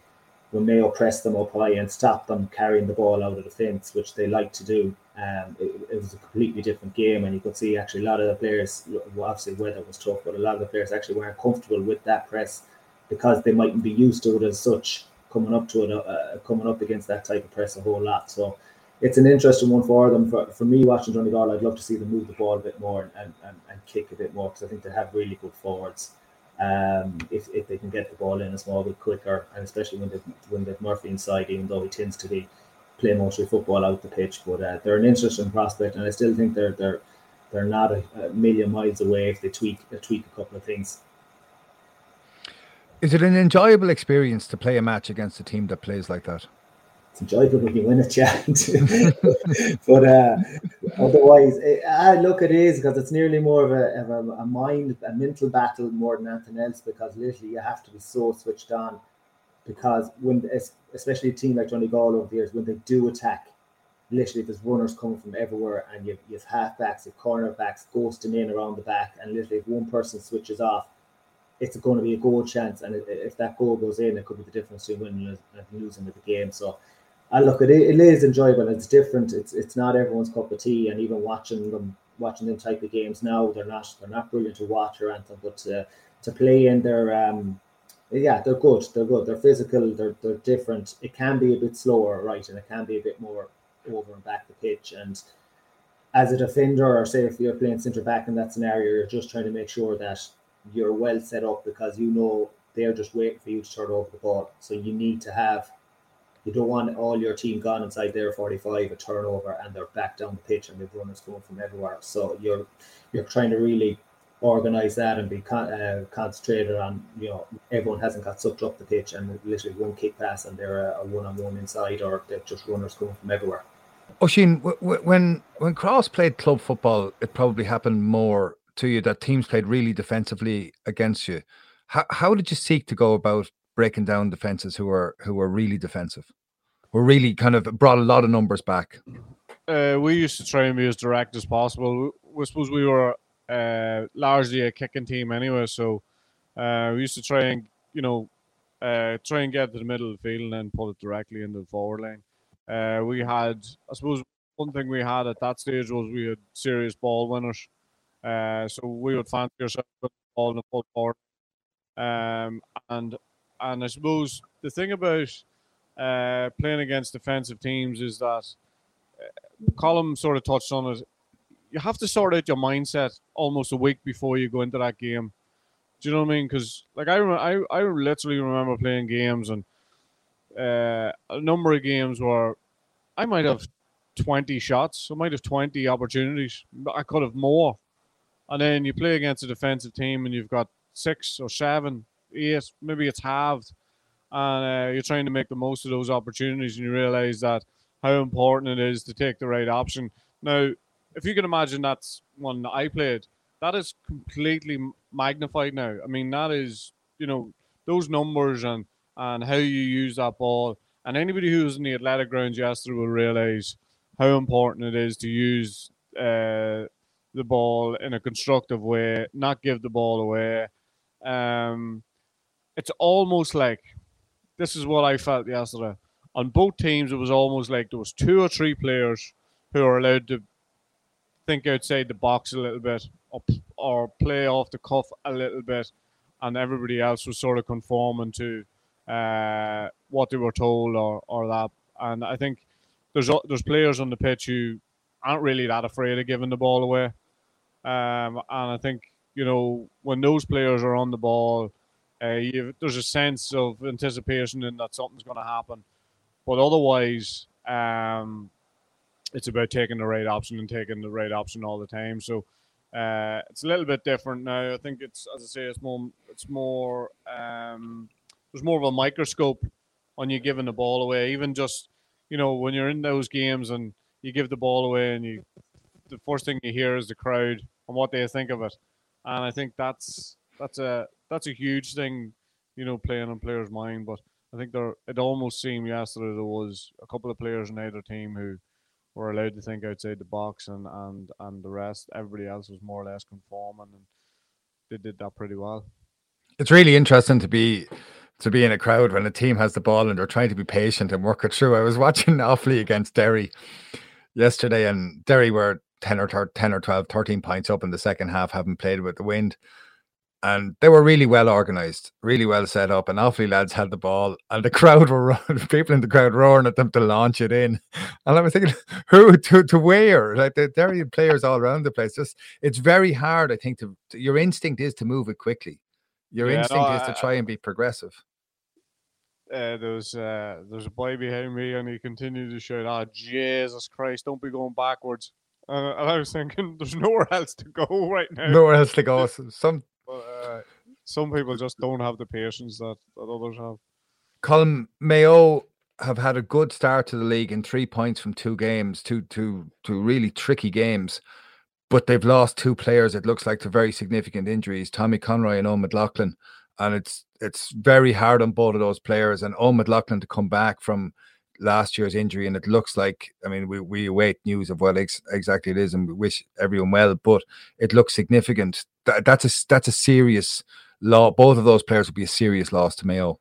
Mayo pressed them up high and stopped them carrying the ball out of the fence, which they like to do, um, it, it, was a completely different game. And you could see actually a lot of the players, well, obviously weather was tough, but a lot of the players actually weren't comfortable with that press because they mightn't be used to it as such coming up to it, uh, coming up against that type of press a whole lot. So it's an interesting one for them. For, for me, watching Johnny Donegal, I'd love to see them move the ball a bit more and, and, and kick a bit more because I think they have really good forwards um, if, if they can get the ball in a small bit quicker, and especially when they when they've Murphy inside, even though he tends to be play mostly football out the pitch. But uh, they're an interesting prospect, and I still think they're they're they're not a, a million miles away if they tweak tweak a couple of things.
Is it an enjoyable experience to play a match against a team that plays like that?
It's enjoyable when you win a chat. but uh, otherwise, it, uh, look, it is because it's nearly more of, a, of a, a, mind, a mental battle more than anything else. Because literally, you have to be so switched on. Because when, especially a team like Donegal over the years, when they do attack, literally there's runners coming from everywhere, and you, you have halfbacks, you have cornerbacks ghosting in around the back, and literally if one person switches off, it's going to be a goal chance, and if that goal goes in, it could be the difference between winning and losing the game. So I look it, it is enjoyable. It's different. It's it's not everyone's cup of tea, and even watching them watching them type of games now, they're not they're not brilliant to watch or anything, but to, to play in their um yeah, they're good. They're good. They're physical. They're they're different. It can be a bit slower, right, and it can be a bit more over and back the pitch. And as a defender, or say if you're playing centre back in that scenario, you're just trying to make sure that you're well set up because you know they're just waiting for you to turn over the ball. So you need to have you don't want all your team gone inside their 45, a turnover, and they're back down the pitch and they've runners going from everywhere. So you're you're trying to really organize that and be con- uh, concentrated on you know everyone hasn't got sucked up the pitch and literally one kick pass and they're a, one on one inside or they're just runners going from everywhere.
Oisín, when when Cross played club football, it probably happened more to you that teams played really defensively against you. How how did you seek to go about breaking down defenses who were who were really defensive? were really kind of brought a lot of numbers back.
Uh, we used to try and be as direct as possible. We suppose we were uh, largely a kicking team anyway, so uh, we used to try and you know uh, try and get to the middle of the field and then pull it directly into the forward lane. Uh, we had, I suppose, one thing we had at that stage was we had serious ball winners. Uh, so we would fancy ourselves with the ball in the full forward. Um, and and I suppose the thing about uh, playing against defensive teams is that uh, sort of touched on it. You have to sort out your mindset almost a week before you go into that game. Do you know what I mean? Because like I, I, I literally remember playing games and uh, a number of games where I might have 20 shots, I might have 20 opportunities, I could have more. And then you play against a defensive team and you've got six or seven, eight, maybe it's halved and uh, you're trying to make the most of those opportunities, and you realize that how important it is to take the right option. Now, if you can imagine that's one that I played, that is completely magnified now. I mean, that is you know those numbers and and how you use that ball. And anybody who was in the athletic grounds yesterday will realize how important it is to use uh, the ball in a constructive way, not give the ball away. Um, it's almost like this is what I felt yesterday. On both teams, it was almost like there was two or three players who are allowed to think outside the box a little bit or, or play off the cuff a little bit, and everybody else was sort of conforming to uh, what they were told or, or that. And I think there's there's players on the pitch who aren't really that afraid of giving the ball away. Um, and I think you know when those players are on the ball uh, there's a sense of anticipation in that something's going to happen, but otherwise, um, it's about taking the right option and taking the right option all the time. So uh, it's a little bit different now. I think it's, as I say, it's more, it's more, um, there's more of a microscope on you giving the ball away. Even just you know when you're in those games and you give the ball away and you the first thing you hear is the crowd and what they think of it. And I think that's that's a that's a huge thing, you know, playing on players' mind. But I think there it almost seemed yesterday there was a couple of players in either team who were allowed to think outside the box and and and the rest everybody else was more or less conforming and they did that pretty well.
It's really interesting to be to be in a crowd when a team has the ball and they're trying to be patient and work it through. I was watching Offaly against Derry yesterday, and Derry were 10 or 10 or 12, 13 points up in the second half, having played with the wind. And they were really well organized, really well set up. And Offaly lads had the ball, and the crowd were running, people in the crowd roaring at them to launch it in. And I was thinking, who to, to where? Like the Derry players all around the place. Just it's very hard, I think, to, to your instinct is to move it quickly. Your
Yeah,
instinct
no,
is to try and be progressive.
uh, there's uh, there's a boy behind me, and he continued to shout, "Ah, Jesus Christ! Don't be going backwards." Uh, and I was thinking, there's nowhere else to go right now.
Nowhere else to go. Some
But, uh, some people just don't have the patience that, that others have.
Colm Mayo have had a good start to the league in three points from two games, two two two really tricky games. But they've lost two players, it looks like, to very significant injuries, Tommy Conroy and Eoghan McLaughlin. And it's it's very hard on both of those players. And Eoghan McLaughlin to come back from last year's injury. And it looks like, I mean, we, we await news of what ex- exactly it is and we wish everyone well, but it looks significant. That, that's a that's a serious law. Both of those players would be a serious loss to Mayo.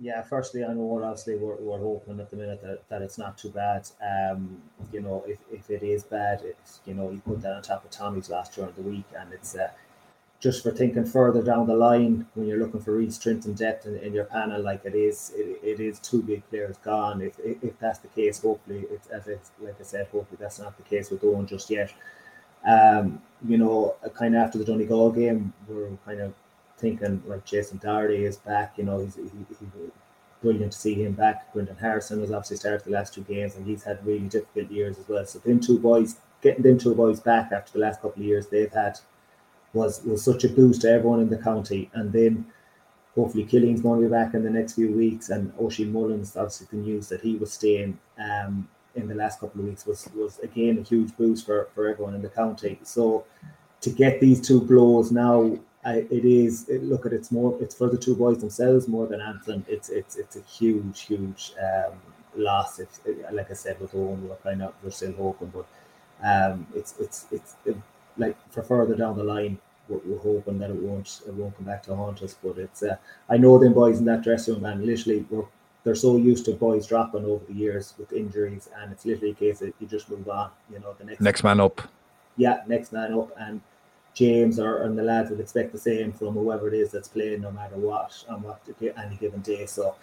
Yeah, firstly, I know obviously we're, we're hoping at the minute that, that it's not too bad. Um, you know, if, if it is bad, it's, you know, you put that on top of Tommy's last during the week, and it's uh, just for thinking further down the line when you're looking for real strength and depth in, in your panel, like it is, it, it is two big players gone. If, if, if that's the case, hopefully, it's, as it's, like I said, hopefully that's not the case with Eoghan just yet. Um, you know, kind of after the Donegal game, we're kind of thinking like Jason Doherty is back. You know, he's, he, he's brilliant to see him back. Brendan Harrison has obviously started the last two games, and he's had really difficult years as well. So them two boys, getting them two boys back after the last couple of years they've had, was was such a boost to everyone in the county. And then hopefully Cillian's going to be back in the next few weeks, and Oisín Mullins, obviously the news that he was staying um, in the last couple of weeks was was again a huge boost for for everyone in the county. So to get these two blows now. I, it is it, look at it's more it's for the two boys themselves more than anything it's it's it's a huge huge um loss if like I said with Eoghan we're kind of we're still hoping but um it's it's it's it, like for further down the line we're, we're hoping that it won't it won't come back to haunt us but it's uh, I know them boys in that dressing room and literally we're they're so used to boys dropping over the years with injuries and it's literally a case that you just move on you know the next
Next man up.
yeah, next man up, and James Horan the lads would expect the same from whoever it is that's playing, no matter what, on what any given day. So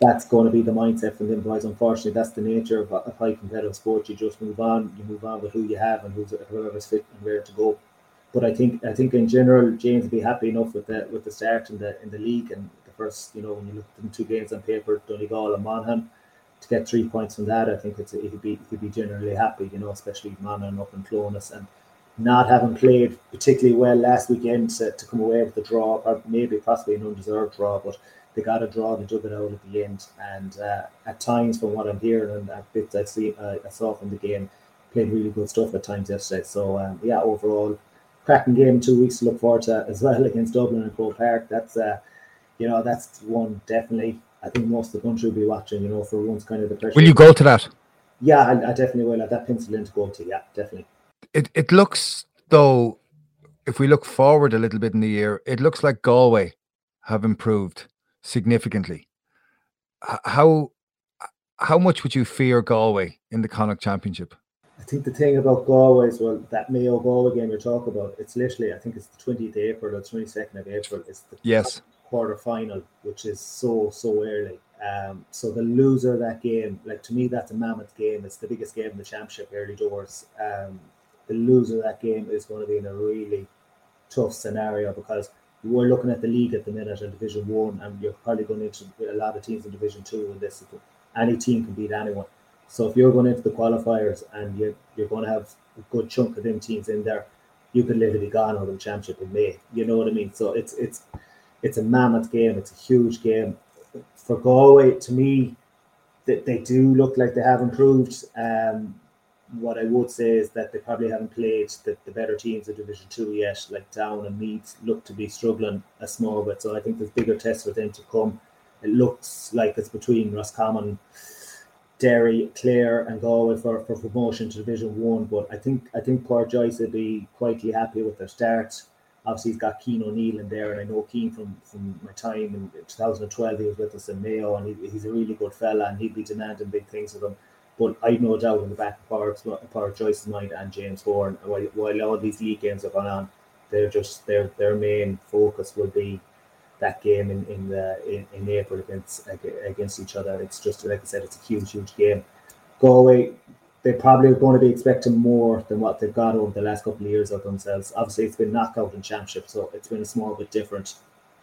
that's going to be the mindset from them boys. Unfortunately, that's the nature of, of high competitive sport. You just move on, you move on with who you have and who's whoever's fit and where to go. But I think I think in general, James will be happy enough with the with the start in the in the league and the first, you know, when you look at the two games on paper, Donegal and Monaghan, to get three points from that, I think it's he'd be he'd be generally happy, you know, especially Monaghan up in Clones and not having played particularly well last weekend to, to come away with the draw, or maybe possibly an undeserved draw, but they got a draw, they dug it out at the end. And uh, at times, from what I'm hearing and at bits I see, uh, I saw from the game, played really good stuff at times yesterday. So um, yeah, overall, cracking game two weeks to look forward to as well against Dublin and Croke Park. That's uh, you know, that's one definitely. I think most of the country will be watching. You know, for once, kind of the pressure.
Will you go to that?
Yeah, I, I definitely will. Have that pencil in to go to. Yeah, definitely.
It it looks though, if we look forward a little bit in the year, it looks like Galway have improved significantly. How how much would you fear Galway in the Connacht Championship?
I think the thing about Galway is well, that Mayo Galway game you're talking about, it's literally I think it's the twentieth of April or twenty second of April. It's the
Yes.
quarter final, which is so so early. Um, so the loser of that game, like to me, that's a mammoth game. It's the biggest game in the championship early doors. Um, the loser of that game is going to be in a really tough scenario because we're looking at the league at the minute in Division One, and you're probably going into a lot of teams in Division Two. And this, any team can beat anyone. So if you're going into the qualifiers and you're you're going to have a good chunk of them teams in there, you could literally be gone of the championship in May. You know what I mean? So it's it's it's a mammoth game. It's a huge game. for Galway, to me, they, they do look like they have improved. Um, what I would say is that they probably haven't played the, the better teams of Division Two yet. Like Down and Meath look to be struggling a small bit, so I think there's bigger tests for them to come. It looks like it's between Roscommon, Derry, Clare, and Galway for, for promotion to Division One. But I think I think Pádraic Joyce will be quietly happy with their start. Obviously, he's got Cian O'Neill in there, and I know Cian from, from my time in 2012. He was with us in Mayo, and he, he's a really good fella, and he'd be demanding big things of them. But I've no doubt in the back of Port, Pádraic Joyce's mind and James Horan, while, while all these league games have gone on, they're just their their main focus will be that game in in, the, in, in April against against each other. It's just like I said, it's a huge huge game. Galway, they're probably are going to be expecting more than what they've got over the last couple of years of themselves. Obviously, it's been knockout and championship, so it's been a small bit different.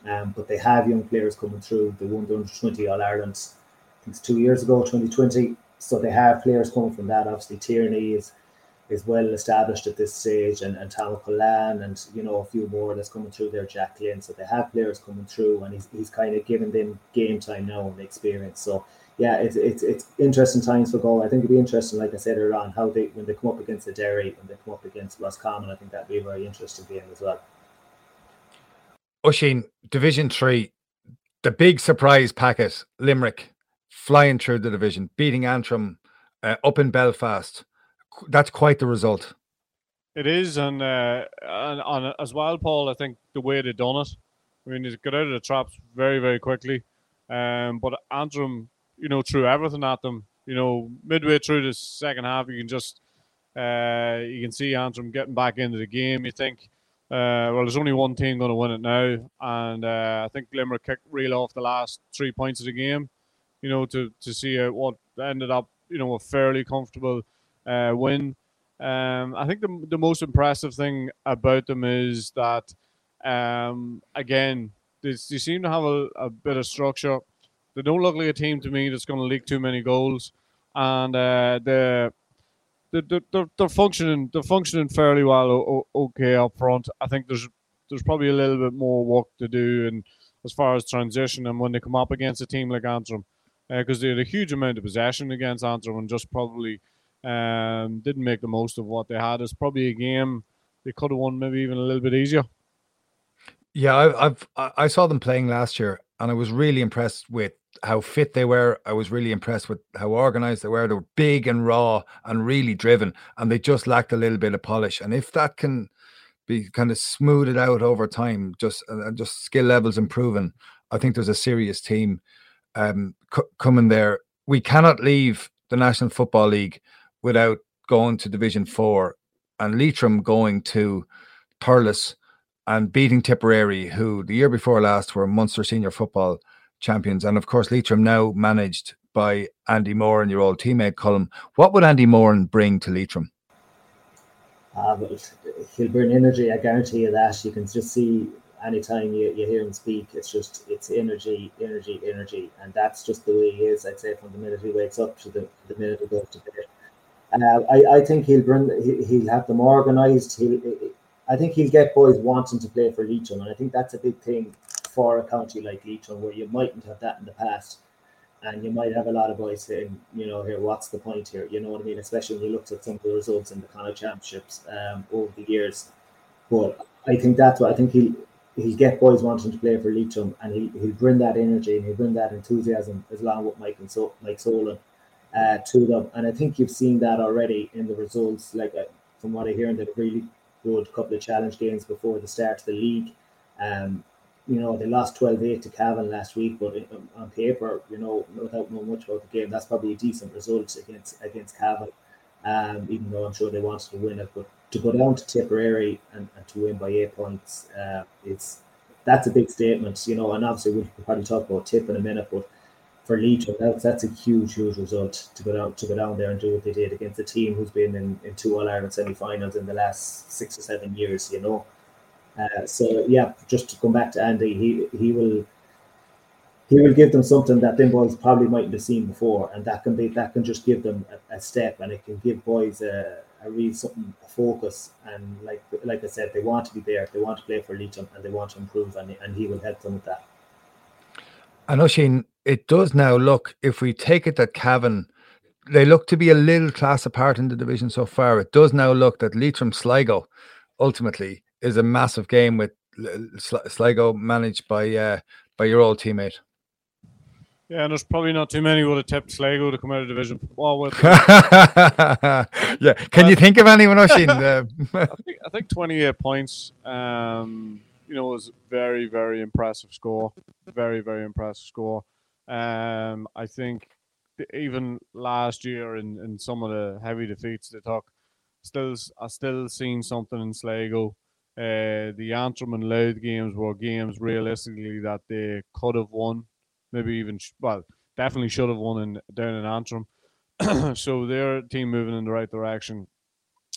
Um, but they have young players coming through. They won the under 20 All Ireland, I think it's two years ago, 2020. So they have players coming from that. Obviously, Tierney is is well established at this stage, and, and Tom and you know a few more that's coming through there, Jack Glynn. So they have players coming through, and he's, he's kind of giving them game time now and experience. So yeah, it's it's it's interesting times for goal. I think it'd be interesting, like I said earlier on, how they when they come up against the Derry, when they come up against Roscommon, I think that'd be a very interesting game as well.
Oisín, Division Three, the big surprise packet, Limerick, flying through the division, beating Antrim uh, up in Belfast that's quite the result.
It is, and, uh, and, as well, Paul. I think the way they've done it. I mean, they got out of the traps very, very quickly. Um, but Antrim, you know, threw everything at them. You know, midway through the second half, you can just uh, you can see Antrim getting back into the game. You think, uh, well, there's only one team going to win it now, and uh, I think Limerick kicked real off the last three points of the game. You know, to to see what ended up, you know, a fairly comfortable uh, win. Um, I think the, the most impressive thing about them is that, um, again, they, they seem to have a, a, bit of structure. They don't look like a team to me that's going to leak too many goals, and uh, they're, they're, they're, they're functioning they're functioning fairly well. Okay, up front. I think there's there's probably a little bit more work to do, and as far as transition and when they come up against a team like Antrim, because uh, they had a huge amount of possession against Antrim and just probably um, didn't make the most of what they had. It's probably a game they could have won, maybe even a little bit easier.
Yeah, I've, I've I saw them playing last year, and I was really impressed with how fit they were. I was really impressed with how organized they were. They were big and raw and really driven, and they just lacked a little bit of polish. And if that can be kind of smoothed out over time, just uh, just skill levels improving, I think there's a serious team um, c- coming there. We cannot leave the National Football League without going to Division Four, and Leitrim going to Thurles and beating Tipperary, who the year before last were Munster senior football champions, and of course Leitrim now managed by Andy Moran and your old teammate Colm. What would Andy Moran bring to Leitrim?
Uh, he'll bring energy. I guarantee you that. You can just see anytime you, you hear him speak, it's just it's energy, energy, energy, and that's just the way he is. I'd say from the minute he wakes up to the, the minute he goes to bed. Uh, I, I think he'll bring he, will have them organised. He'll I think he'll get boys wanting to play for Leitrim, and I think that's a big thing for a county like Leitrim, where you mightn't have that in the past, and you might have a lot of boys saying, you know, here, what's the point here? You know what I mean? Especially when you looked at some of the results in the Connacht Championships um, over the years. But I think that's what I think he'll he'll get boys wanting to play for Leitrim, and he'll, he'll bring that energy and he'll bring that enthusiasm as long with Mike and so Mike Solan uh, to them. And I think you've seen that already in the results. Like uh, from what I hear, they've really good couple of challenge games before the start of the league. Um, you know, they lost 12-8 to Cavan last week, but on paper, you know, without knowing much about the game, that's probably a decent result against against Cavan. Um, even though I'm sure they wanted to win it, but to go down to Tipperary and, and to win by eight points, uh, it's that's a big statement, you know. And obviously, we'll probably talk about Tip in a minute, but for Leitrim, that's, that's a huge, huge result to go down to go down there and do what they did against a team who's been in, in two All Ireland semi-finals in the last six or seven years. You know, uh, so yeah, just to come back to Andy, he he will he will give them something that them boys probably mightn't have seen before, and that can be that can just give them a, a step, and it can give boys a, a real something a focus. And like like I said, they want to be there, they want to play for Leitrim, and they want to improve, and and he will help them with that.
I know Shane it does now look, if we take it that Cavan, they look to be a little class apart in the division so far. It does now look that Leitrim Sligo ultimately is a massive game with Sligo managed by uh, by your old teammate.
Yeah, and there's probably not too many who would have tipped Sligo to come out of division football with.
yeah, can you think of anyone, Oisin?
I think I think 28 points. Um, you know, was very very impressive score. Very very impressive score. Um, I think even last year in, in some of the heavy defeats they took, still I still seen something in Sligo. Uh, the Antrim and Louth games were games realistically that they could have won maybe even well, definitely should have won in down in Antrim. so their team moving in the right direction.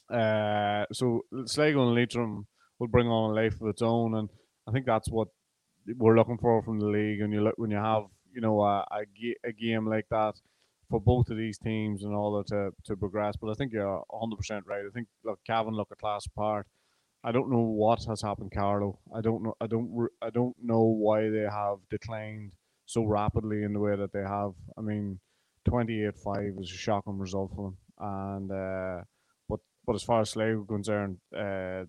Uh, so Sligo and Leitrim will bring on a life of its own, and I think that's what we're looking for from the league. And you look when you have you know a, a, a game like that for both of these teams in order to to progress. But I think you're 100 percent right. I think look, Cavan look a class apart. I don't know what has happened, Carlow. I don't know. I don't. I don't know why they have declined so rapidly in the way that they have. I mean, 28-5 is a shocking result for them. And uh, but but as far as Sligo concerned, uh,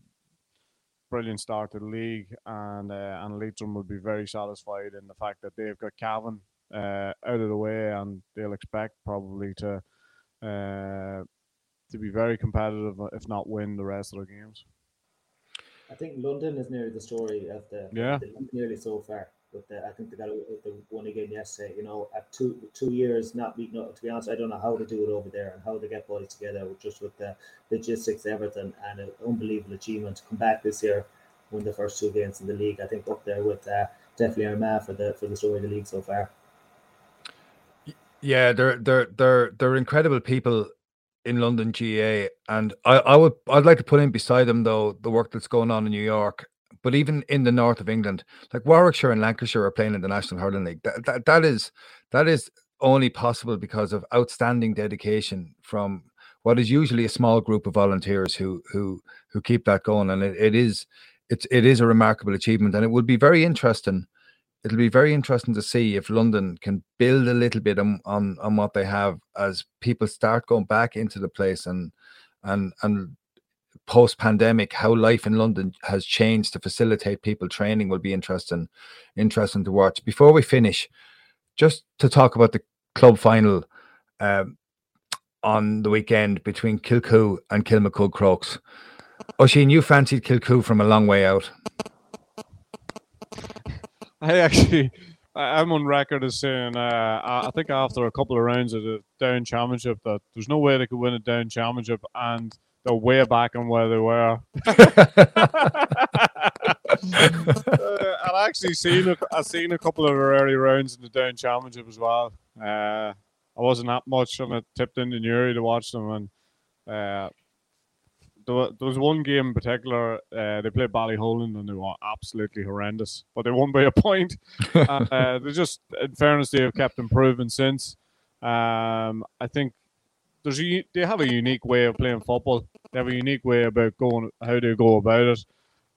brilliant start to the league, and uh, and Leitrim would be very satisfied in the fact that they've got Cavan uh, out of the way, and they'll expect probably to uh, to be very competitive, if not win the rest of their games.
I think London is nearly the story of the
yeah
the nearly so far. But the, I think they got a, the one again yesterday. You know, at two two years not meeting. To be honest, I don't know how to do it over there and how to get boys together. Just with the logistics, everything, and an unbelievable achievement to come back this year, win the first two games in the league. I think up there with uh, definitely Armagh for the for the story of the league so far.
Yeah, they're they're they're they're incredible people in London GA, and I I would I'd like to put in beside them though the work that's going on in New York but even in the north of England, like Warwickshire and Lancashire are playing in the National Hurling League. That, that, that is that is only possible because of outstanding dedication from what is usually a small group of volunteers who who who keep that going. And it, it is it's it is a remarkable achievement. And it would be very interesting. It'll be very interesting to see if London can build a little bit on, on, on what they have as people start going back into the place and and and post pandemic, how life in London has changed to facilitate people training will be interesting, interesting to watch. Before we finish, just to talk about the club final um, on the weekend between Kilcoo and Kilmacud Crokes. Oisin, you fancied Kilcoo from a long way out.
I actually, I'm on record as saying, uh, I think after a couple of rounds of the down championship, that there's no way they could win a down championship, and they're way back on where they were. uh, I've actually seen a, I've seen a couple of early rounds in the Down Championship as well. Uh, I wasn't that much on it tipped into Newry to watch them, and uh, there, there was one game in particular. Uh, they played Ballyholland and they were absolutely horrendous, but they won by a point. uh, they just, in fairness, they have kept improving since. Um, I think there's a, they have a unique way of playing football. They have a unique way about going how they go about it.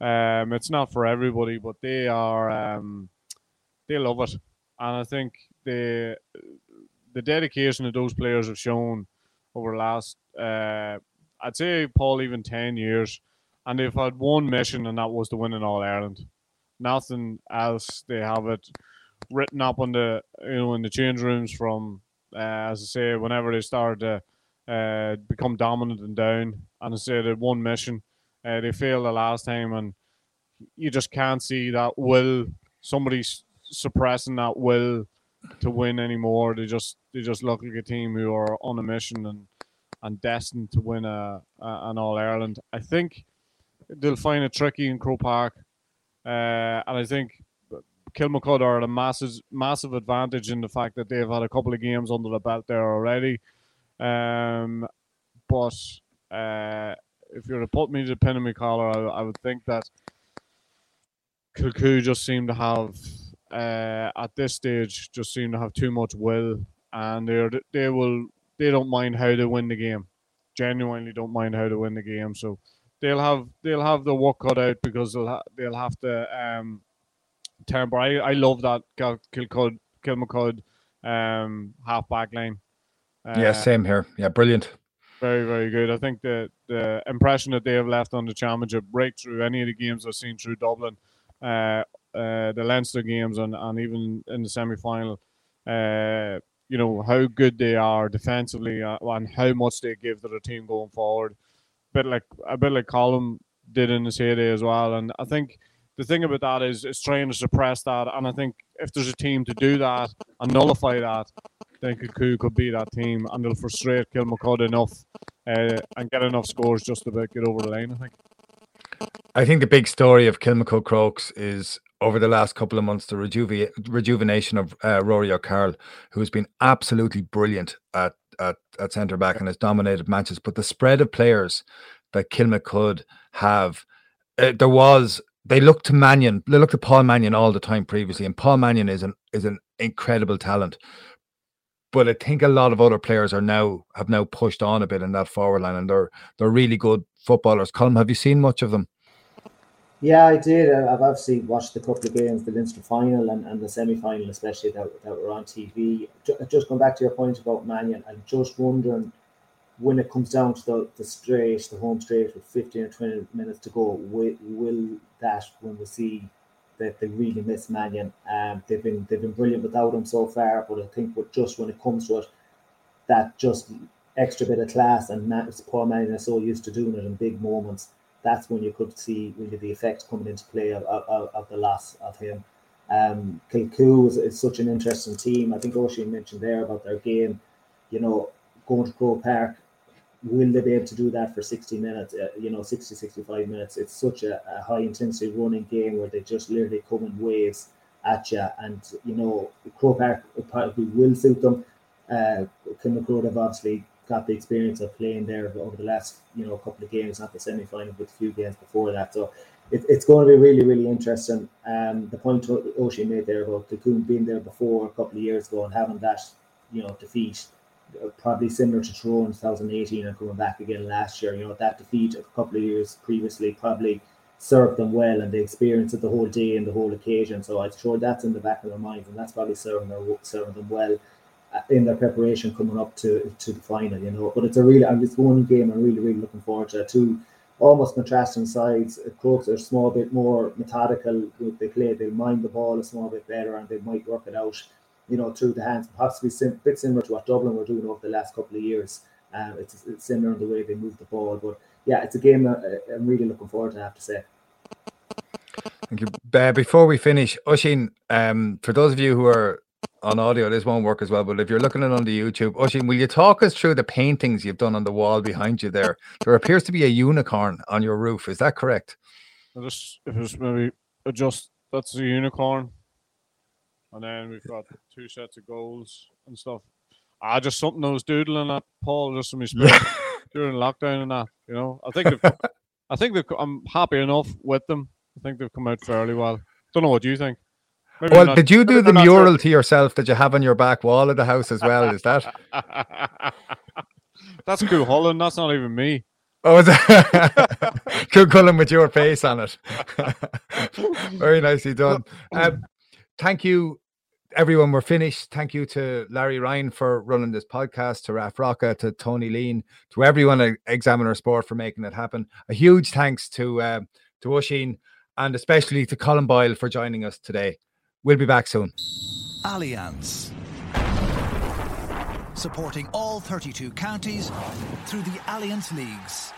Um, it's not for everybody, but they are um, they love it, and I think the the dedication that those players have shown over the last uh, I'd say Paul even ten years, and they've had one mission, and that was to win in All Ireland. Nothing else. They have it written up on the you know in the change rooms from uh, as I say whenever they start to uh, become dominant and down. And I said at one mission, uh, they failed the last time, and you just can't see that will. Somebody's suppressing that will to win anymore. They just they just look like a team who are on a mission and and destined to win a, a an All Ireland. I think they'll find it tricky in Croke Park, uh, and I think Kilmacud are at a massive massive advantage in the fact that they've had a couple of games under the belt there already. Um, but uh, if you were to put me to pin in my collar, I, I would think that Kilcoo just seem to have uh, at this stage just seem to have too much will, and they they will they don't mind how to win the game. Genuinely don't mind how to win the game. So they'll have they'll have the work cut out because they'll ha- they'll have to um. But I, I love that Kilcud Kilmacud um, half back line. Uh,
yeah, same here. Yeah, brilliant.
Very, very good. I think the the impression that they have left on the championship break through any of the games I've seen through Dublin, uh, uh, the Leinster games, and, and even in the semi final, uh, you know how good they are defensively uh, and how much they give to the team going forward. Bit like a bit like Colm did in his heyday as well, and I think the thing about that is it's trying to suppress that. And I think if there's a team to do that and nullify that, then Kilcoo could be that team and they'll frustrate Kilmacud enough uh, and get enough scores just to get over the line, I think.
I think the big story of Kilmacud Crokes is over the last couple of months the rejuve- rejuvenation of uh, Rory O'Carroll, who's been absolutely brilliant at, at, at centre back and has dominated matches. But the spread of players that Kilmacud have, uh, there was they look to Mannion, they look to Paul Mannion all the time previously, and Paul Mannion is an is an incredible talent. But I think a lot of other players are now have now pushed on a bit in that forward line, and they're they're really good footballers. Colm, have you seen much of them?
Yeah, I did. Uh, I've obviously watched a couple of games, the Leinster final and, and the semi final, especially that, that were on TV. Just going back to your point about Mannion, I'm just wondering when it comes down to the, the straight, the home straight with 15 or 20 minutes to go, will, will that when we see that they really miss Mannion? Um, they've been they've been brilliant without him so far, but I think with just when it comes to it, that just extra bit of class and Matt, Paul Mannion is so used to doing it in big moments. That's when you could see really the effects coming into play of, of, of the loss of him. Um, Kilcoo is, is, such an interesting team. I think Oisin mentioned there about their game. You know, going to Croke Park will they be able to do that for 60 minutes uh, you know 60 65 minutes? It's such a, a, high intensity running game where they just literally come in waves at you and you know Croke Park probably will suit them uh Kilmacud have obviously got the experience of playing there over the last you know a couple of games not the semi-final but a few games before that. So it, it's going to be really really interesting. Um the point Oisín made there about Kilcoo being there before a couple of years ago and having that you know defeat probably similar to Tyrone in 2018 and coming back again last year. You know, that defeat a couple of years previously probably served them well and they experienced it the whole day and the whole occasion. So I'm sure that's in the back of their minds and that's probably serving, their, serving them well uh, in their preparation coming up to to the final, you know. But it's a really, it's one game I'm really, really looking forward to. Two almost contrasting sides. Crokes are a small bit more methodical. They play, they mind the ball a small bit better and they might work it out you know, through the hands, possibly sim- a bit similar to what Dublin were doing over the last couple of years. Um, it's, it's similar in the way they move the ball, but yeah, it's a game that I'm really looking forward to. I have to say.
Thank you. Uh, before we finish, Oisin, um, for those of you who are on audio, this won't work as well. But if you're looking at it on the YouTube, Oisin, will you talk us through the paintings you've done on the wall behind you there? There appears to be a unicorn on your roof. Is that correct?
I'll just if it's maybe adjust. That's a unicorn and then we've got two sets of goals and stuff. I just something I was doodling at Paul just from my spirit during lockdown and that. You know, I think they've, I think they've, I'm happy enough with them. I think they've come out fairly well. Don't know what you think.
Maybe well, not, did you do the mural to yourself that you have on your back wall of the house as well? Is that?
That's cool, Holland. That's not even me.
Oh, is that? cool, Cullen with your face on it. Very nicely done. Um, thank you everyone, we're finished. Thank you to Larry Ryan for running this podcast, to Raf Rocca, to Tony Leen, to everyone at Examiner Sport for making it happen. A huge thanks to uh, to Oisin and especially to Colm Boyle for joining us today. We'll be back soon.
Allianz. Supporting all 32 counties through the Allianz Leagues.